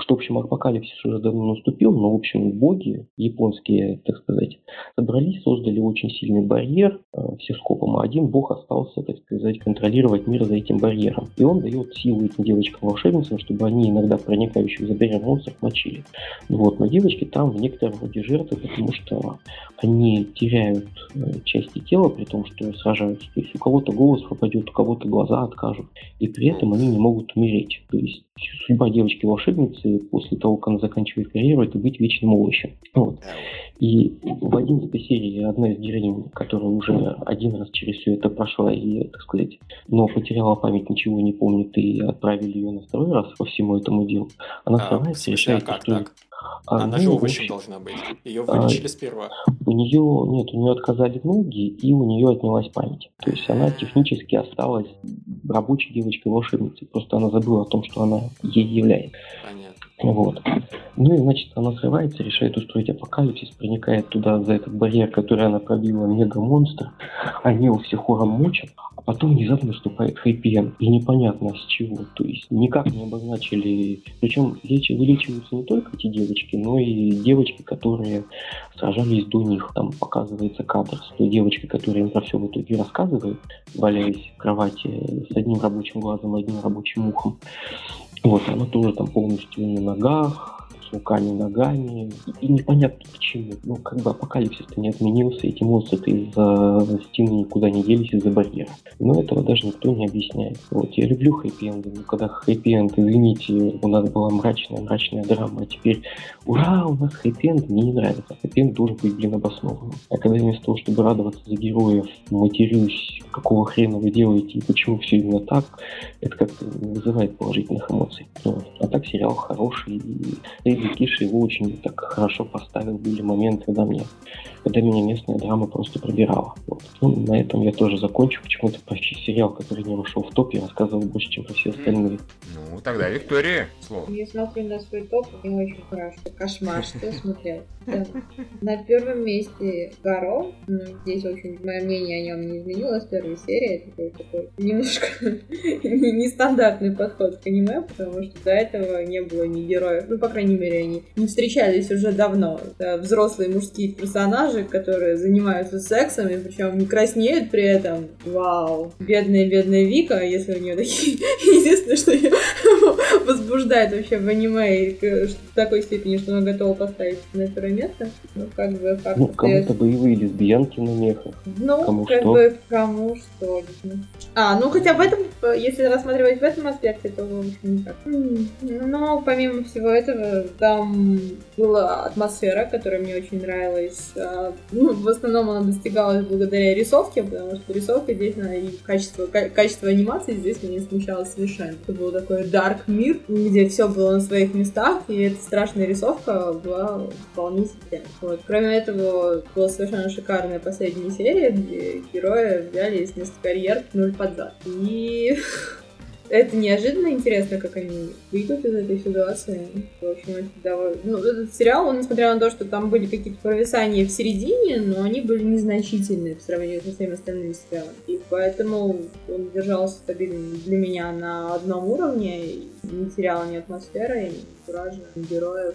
Speaker 3: что, в общем, апокалипсис уже давно наступил, но, в общем, боги, японские, так сказать, собрались, создали очень сильный барьер, э, все скопом, а один бог остался, так сказать, контролировать мир за этим барьером. И он дает силу этим девочкам-волшебницам, чтобы они иногда проникающих за барьер монстров мочили. Вот, но девочки там в некотором роде жертвы, потому что они теряют э, части тела, при том, что сражаются. То есть у кого-то голос пропадет, у кого-то глаза откажут. И при этом они не могут умереть. То есть судьба девочки-волшебницы после того, как она заканчивает карьеру, это быть вечным овощем. Вот. И в 11 серии одна из героинь, которая уже один раз через все это прошла и, так сказать, но потеряла память, ничего не помнит, и отправили ее на второй раз по всему этому делу, она а, решает...
Speaker 1: А как так? А, Она ну, же овощем должна быть. Ее вылечили а, сперва.
Speaker 3: У нее, нет, у нее отказали ноги, и у нее отнялась память. То есть она технически осталась рабочей девочкой-волшебницей. Просто она забыла о том, что она ей является.
Speaker 1: Понятно.
Speaker 3: Вот. Ну и, значит, она срывается, решает устроить апокалипсис, проникает туда за этот барьер, который она пробила, мега-монстр. Они его все хором мочат, а потом внезапно наступает хэппи И непонятно с чего. То есть никак не обозначили... Причем лечи, вылечиваются не только эти девочки, но и девочки, которые сражались до них. Там показывается кадр с той девочкой, которая им про все в итоге рассказывает, валяясь в кровати с одним рабочим глазом одним рабочим ухом. Вот, она тоже там полностью на ногах, руками, ногами. И, и непонятно почему. Ну, как бы апокалипсис-то не отменился, эти монстры из-за стены никуда не делись из-за барьера. Но этого даже никто не объясняет. Вот, я люблю хэппи-энды, но когда хэппи-энд, извините, у нас была мрачная, мрачная драма, а теперь ура, у нас хэппи-энд, мне не нравится. Хэппи-энд должен быть, блин, обоснованным. А когда вместо того, чтобы радоваться за героев, матерюсь, какого хрена вы делаете и почему все именно так, это как-то не вызывает положительных эмоций. Вот. А так сериал хороший, и Киш его очень так хорошо поставил. Были моменты, когда, мне, когда меня местная драма просто пробирала. Вот. Ну, на этом я тоже закончу. Почему-то про сериал, который не вошел в топ, я рассказывал больше, чем про все остальные.
Speaker 2: Ну, тогда Виктория, слово.
Speaker 5: Я смотрю на свой топ, и очень хорошо. Кошмар, что смотрел. На первом месте Гаро. Ну, здесь, общем, мое мнение о нем не изменилось. Первая серия это такой немножко [laughs] нестандартный подход к аниме, потому что до этого не было ни героев. Ну, по крайней мере, они не встречались уже давно. Это взрослые мужские персонажи, которые занимаются сексом, и причем не краснеют при этом. Вау. Бедная-бедная Вика, если у нее такие... [laughs] Единственное, что ее [laughs] возбуждает вообще в аниме, в такой степени, что она готова поставить на первое место. Ну, как бы факт
Speaker 3: Ну, кому-то боевые лесбиянки на мехах.
Speaker 5: Ну,
Speaker 3: кому
Speaker 5: как
Speaker 3: что.
Speaker 5: бы кому что. А, ну хотя в этом, если рассматривать в этом аспекте, то в общем не так. М, Но помимо всего этого, там была атмосфера, которая мне очень нравилась. А, Ну, в основном она достигалась благодаря рисовке, потому что рисовка здесь, она и качество, ка- качество анимации здесь меня не смущало совершенно. Это был такой dark мир, где все было на своих местах, и эта страшная рисовка была вполне себе. Вот. Кроме этого, была совершенно шикарная последняя серия, где герои взяли и вместо карьер нуль под зад. И это неожиданно интересно, как они выйдут из этой ситуации. В общем, это довольно... Ну, этот сериал, он, несмотря на то, что там были какие-то провисания в середине, но они были незначительные по сравнению со всеми остальными сериалами. И поэтому он держался стабильно для меня на одном уровне, не терял ни атмосферы, ни героев.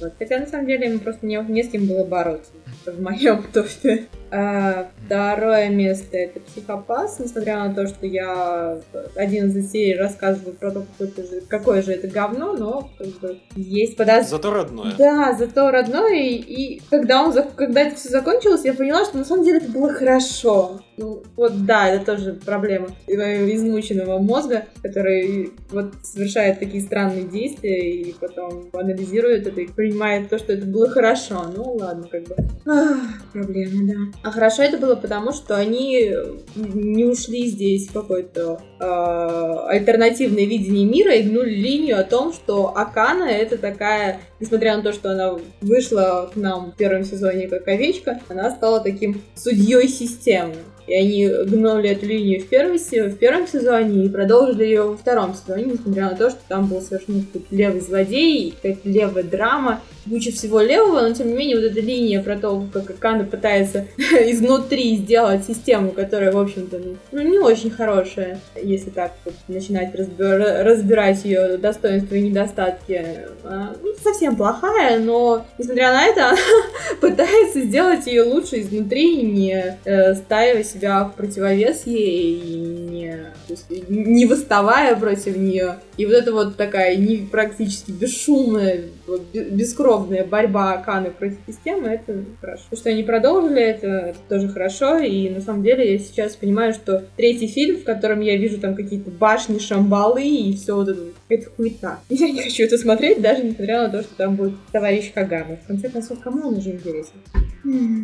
Speaker 5: Вот. Хотя, на самом деле, ему просто не, не с кем было бороться в моем [laughs] топе. А, второе место это психопас, несмотря на то, что я 11 серий рассказываю про то, какое, же, какое же это говно, но как бы, есть подозрение.
Speaker 1: Зато родное.
Speaker 5: Да, зато родной, и, и когда, он, когда это все закончилось, я поняла, что на самом деле это было хорошо. Ну, вот да, это тоже проблема измученного мозга, который вот совершает такие странные действия и потом анализирует это и принимает то, что это было хорошо. Ну, ладно, как бы. Проблема, да. А хорошо это было потому, что они не ушли здесь в какое-то э, альтернативное видение мира и гнули линию о том, что Акана это такая, несмотря на то, что она вышла к нам в первом сезоне как овечка, она стала таким судьей системы. И они гнули эту линию в, первом се- в первом сезоне и продолжили ее во втором сезоне, несмотря на то, что там был совершенно левый злодей, какая-то левая драма, куча всего левого, но тем не менее вот эта линия про то, как Акана пытается [laughs] изнутри сделать систему, которая, в общем-то, ну, ну, не очень хорошая, если так вот начинать разбира- разбирать ее достоинства и недостатки. А, ну, совсем плохая, но, несмотря на это, [laughs] она пытается сделать ее лучше изнутри, не э, ставя себя в противовес ей и не, есть, не выставая против нее. И вот это вот такая не, практически бесшумная, вот, бе- бескровная борьба Аканы против системы, это хорошо. То, что они продолжили, это, это тоже хорошо. И на самом деле я сейчас понимаю, что третий фильм, в котором я вижу там какие-то башни, шамбалы и все вот это, это хуета. [laughs] Я не хочу это смотреть, даже несмотря на то, что там будет товарищ Кагама. В конце концов, кому он уже интересен?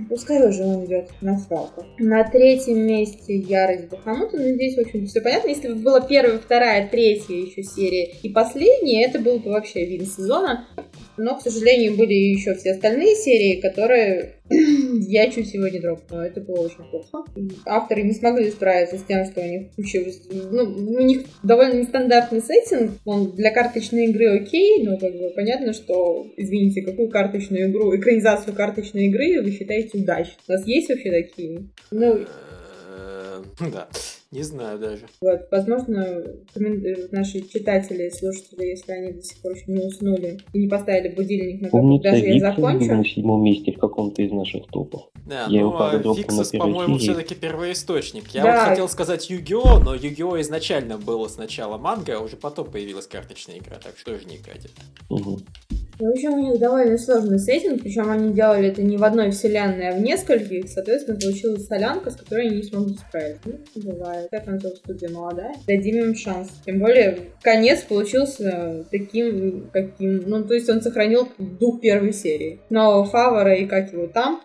Speaker 5: Пускай уже он идет на свалку. На третьем месте Ярость Бахамута. Ну, здесь, общем, все понятно. Если бы была первая, вторая, третья еще серия и последняя, это был бы вообще вин сезона. Но, к сожалению, были еще все остальные серии, которые [clears throat] Я чуть его не дропнула, это было очень плохо. Авторы не смогли справиться с тем, что у них куча... Ну, у них довольно нестандартный сеттинг, он для карточной игры окей, но как бы понятно, что, извините, какую карточную игру, экранизацию карточной игры вы считаете удачной? У нас есть вообще такие? Ну,
Speaker 1: Э, Да, не знаю даже.
Speaker 5: Вот, возможно, э, наши читатели, слушатели, если они до сих пор еще не уснули и не поставили будильник на который даже я
Speaker 3: Виктор был
Speaker 5: закончу.
Speaker 3: на седьмом месте в каком-то из наших топов.
Speaker 1: Да,
Speaker 3: Я его,
Speaker 1: ну,
Speaker 3: правда,
Speaker 1: а Фиксус, по-моему, все-таки первоисточник. Я
Speaker 5: Да.
Speaker 1: вот хотел сказать Yu-Gi-Oh, но Yu-Gi-Oh изначально было сначала манга, а уже потом появилась карточная игра, так что тоже не катит.
Speaker 3: Мгм.
Speaker 5: Ну, В общем, у них довольно сложный сеттинг, причем они делали это не в одной вселенной, а в нескольких. Соответственно, получилась солянка, с которой они не смогли справиться. Ну, бывает. Как концов, студия молодая. Дадим им шанс. Тем более, конец получился таким, каким... Ну, то есть он сохранил дух первой серии. Но Фавора и как его там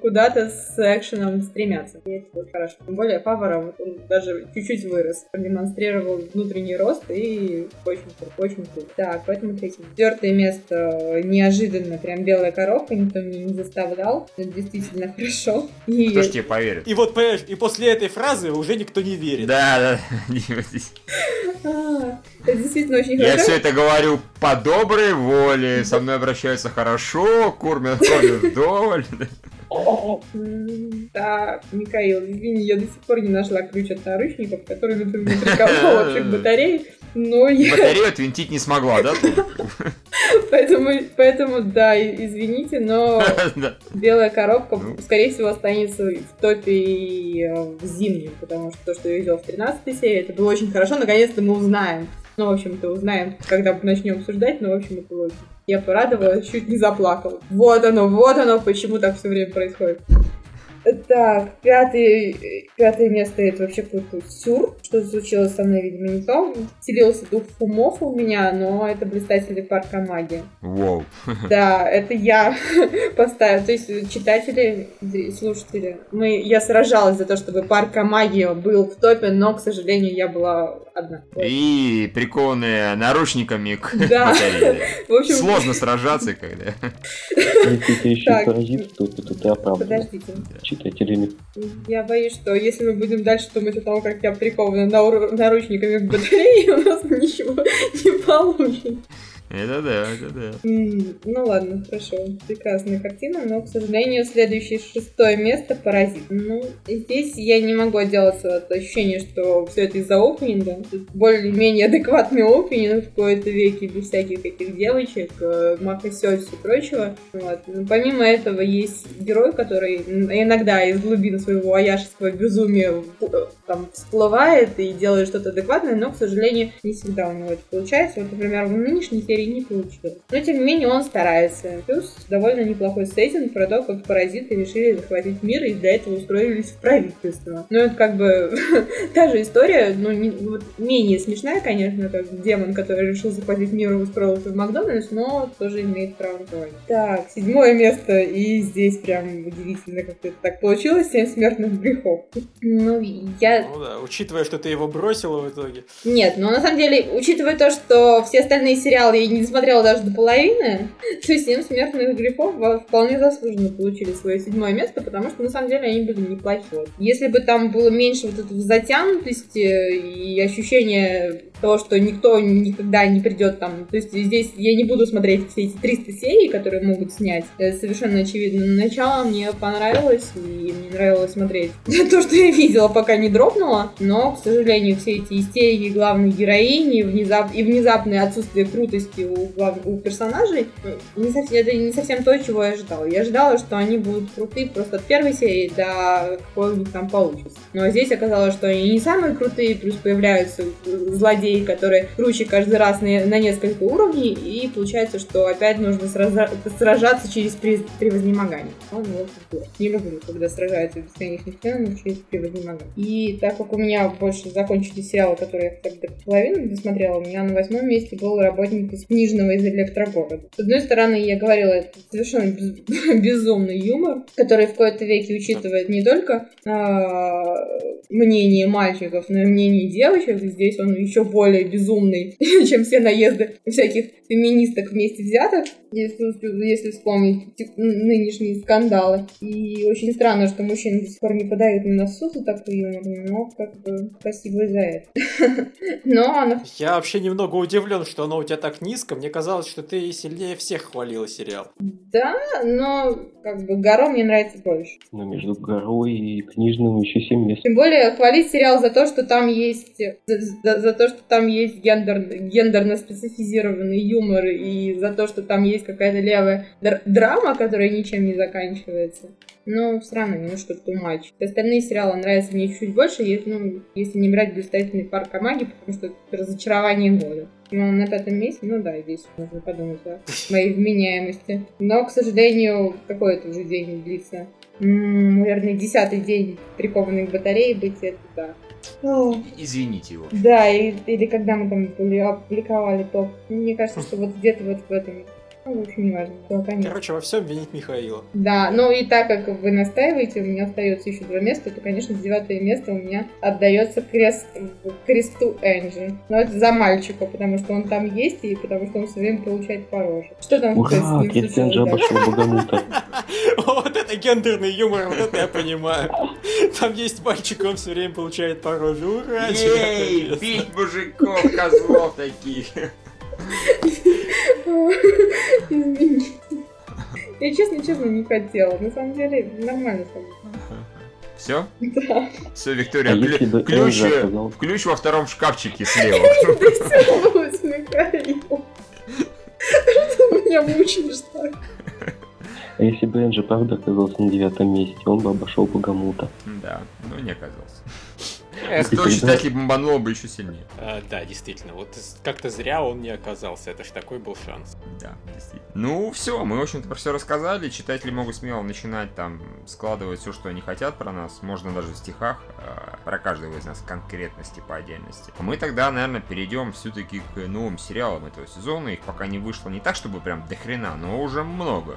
Speaker 5: куда-то с экшеном стремятся. И это вот хорошо. Тем более Фавора вот он даже чуть-чуть вырос. Продемонстрировал внутренний рост и очень круто, очень круто. Так, поэтому третье. Четвертое место неожиданно, прям белая коробка, никто меня не заставлял. Это действительно [laughs] хорошо. И
Speaker 2: Кто ж тебе поверит?
Speaker 1: И вот, понимаешь, и после этой фразы уже никто не верит.
Speaker 2: Да, да. [laughs]
Speaker 5: Это действительно очень
Speaker 2: Я
Speaker 5: хорошо.
Speaker 2: все это говорю по доброй воле, со мной обращаются хорошо, кормят, кормят вдоволь.
Speaker 5: М, Так, Михаил, извини, я до сих пор не нашла ключ от наручников, который ты мне приковал вообще к [laughs] батарее, но я...
Speaker 2: Батарею отвинтить не смогла, да? [laughs]
Speaker 5: Поэтому, поэтому, да, извините, но [laughs]
Speaker 2: Да.
Speaker 5: белая коробка,
Speaker 2: Ну.
Speaker 5: скорее всего, останется в топе и э, в зимнем, потому что то, что я видела в 13 серии, это было очень хорошо, наконец-то мы узнаем. Ну, в общем-то, узнаем, когда начнем обсуждать, но, в общем, это очень- Я порадовалась, чуть не заплакала. Вот оно, вот оно, почему так все время происходит. Так, пятый, пятое место это вообще какой-то сюр. Что случилось со мной, видимо, не то. Вселился дух умов у меня, но это блистатели парка магии.
Speaker 2: Воу. [laughs]
Speaker 5: Да, это я [laughs] поставила. То есть читатели, слушатели, мы, я сражалась за то, чтобы парк магии был в топе, но, к сожалению, я была одна.
Speaker 2: И прикованные наручниками к
Speaker 5: Да.
Speaker 2: батарее.
Speaker 5: В общем,
Speaker 2: Сложно сражаться, когда...
Speaker 3: Если ты еще
Speaker 5: Так.
Speaker 3: паразит, то это ты оправдан
Speaker 5: подождите.
Speaker 3: читателями.
Speaker 5: Я боюсь, что если мы будем дальше думать о том, как я прикована нару- наручниками к батарее, [laughs] у нас ничего не получится.
Speaker 2: Это да, это да.
Speaker 5: М, Ну ладно, хорошо. Прекрасная картина, но, к сожалению, следующее шестое место паразит. Ну, здесь я не могу отделаться от ощущения, что все это из-за опенинга. Более-менее адекватный опенинг в кои-то веке, без всяких этих девочек, э, макосёсь и прочего. Вот. Но помимо этого есть герой, который иногда из глубин своего аяшеского безумия там всплывает и делает что-то адекватное, но, к сожалению, не всегда у него это получается. Вот, например, в нынешней серии не получилось. Но, тем не менее, он старается. Плюс довольно неплохой сеттинг про то, как паразиты решили захватить мир и для этого устроились в правительство. Ну, это как бы [laughs] та же история, ну, не- вот менее смешная, конечно, как демон, который решил захватить мир и устроился в Макдональдс, но тоже имеет право на. Так, седьмое место, и здесь прям удивительно, как это так получилось, семь смертных грехов. Ну, я
Speaker 1: Ну да, учитывая, что ты его бросила в итоге.
Speaker 5: нет, но на самом деле, учитывая то, что все остальные сериалы я не смотрела даже до половины, [laughs] то «Семь смертных грехов» вполне заслуженно получили свое седьмое место, потому что на самом деле они были неплохие. Если бы там было меньше вот этой затянутости и ощущения того, что никто никогда не придет там. То есть здесь я не буду смотреть все эти 300 серий, которые могут снять. Это совершенно очевидно. Но начало мне понравилось, и мне нравилось смотреть [laughs] то, что я видела, пока не дропнула. Но, к сожалению, все эти истерики главной героини внезап... и внезапное отсутствие крутости у, глав... у персонажей, не совсем... это не совсем то, чего я ожидала. Я ожидала, что они будут крутые просто от первой серии до какой у них там получится. Но здесь оказалось, что они не самые крутые, плюс появляются злодеи, которые круче каждый раз на, на несколько уровней, и получается, что опять нужно сраза- сражаться через при- превознемогание. Такой. Не люблю, когда сражаются бесконечных стенах через превознемогание. И так как у меня больше закончились сериалы, которые я хотя бы до половины досмотрела, у меня на восьмом месте был работник из книжного из электрогорода. С одной стороны, я говорила, это совершенно без- [laughs] безумный юмор, который в кои-то веке учитывает не только а, мнение мальчиков, но и мнение девочек. Здесь он еще более безумный, [laughs] чем все наезды всяких феминисток вместе взятых, если, если вспомнить нынешние скандалы. И очень странно, что мужчины до сих пор не подают на носу за такой юмор, но как бы спасибо и за это. [laughs] Но она
Speaker 1: Я вообще немного удивлен, что оно у тебя так низко. Мне казалось, что ты сильнее всех хвалила сериал.
Speaker 5: Да, но как бы Гаро мне нравится больше.
Speaker 3: Но между горой и книжным еще 7 мест.
Speaker 5: Тем более хвалить сериал за то, что там есть за, за- за то, что там есть гендер, гендерно специфизированный юмор и за то, что там есть какая-то левая др- драма, которая ничем не заканчивается. Но все равно немножко too much. Остальные сериалы нравятся мне чуть больше, если, ну, если не брать блистательный парк Амаги, потому что это разочарование года. Ну, на пятом месте, ну да, здесь можно подумать о [laughs] моей вменяемости. Но, к сожалению, какой это уже день длится? М, наверное, десятый день прикованный к батарее быть, это да. О,
Speaker 2: Извините его.
Speaker 5: Да, и- или когда мы там опубликовали топ. Мне кажется, что вот где-то вот в этом. Ну, в общем, не важно. Да, конечно.
Speaker 1: Короче, во всем винить Михаила.
Speaker 5: Да, ну и так как вы настаиваете, у меня остается еще два места, то, конечно, девятое место у меня отдается крест, кресту Энджи. Но это за мальчика, потому что он там есть и потому что он все время получает по роже. Что там
Speaker 3: Ура,
Speaker 5: случилось, да?
Speaker 3: обошел Богомута. [laughs]
Speaker 1: Вот это гендерный юмор, вот это я понимаю. Там есть мальчик, он все время получает по роже. Ура!
Speaker 2: Ей, бить мужиков, козлов таких. [laughs] [laughs]
Speaker 5: Извини. Я честно-честно не хотела. На самом деле, нормально.
Speaker 2: Все?
Speaker 5: Да.
Speaker 2: Все,
Speaker 3: А
Speaker 2: Виктория,
Speaker 3: если
Speaker 2: клю- ключ,
Speaker 3: оказался...
Speaker 2: ключ во втором шкафчике слева. [laughs]
Speaker 5: Ты меня мучаешь так?
Speaker 3: А если бы Энджи правда оказался на девятом месте, он бы обошел Богомута.
Speaker 2: Да, но не оказался. Сто читателей бомбануло бы еще сильнее.
Speaker 1: а, Да, действительно, вот как-то зря он не оказался. Это ж такой был шанс.
Speaker 2: Да, действительно. Ну, все, мы, в общем-то, про все рассказали. Читатели могут смело начинать там складывать все, что они хотят про нас. Можно даже в стихах, э, про каждого из нас конкретности по отдельности. Мы тогда, наверное, перейдем все-таки к новым сериалам этого сезона. Их пока не вышло не так, чтобы прям до хрена, но уже много.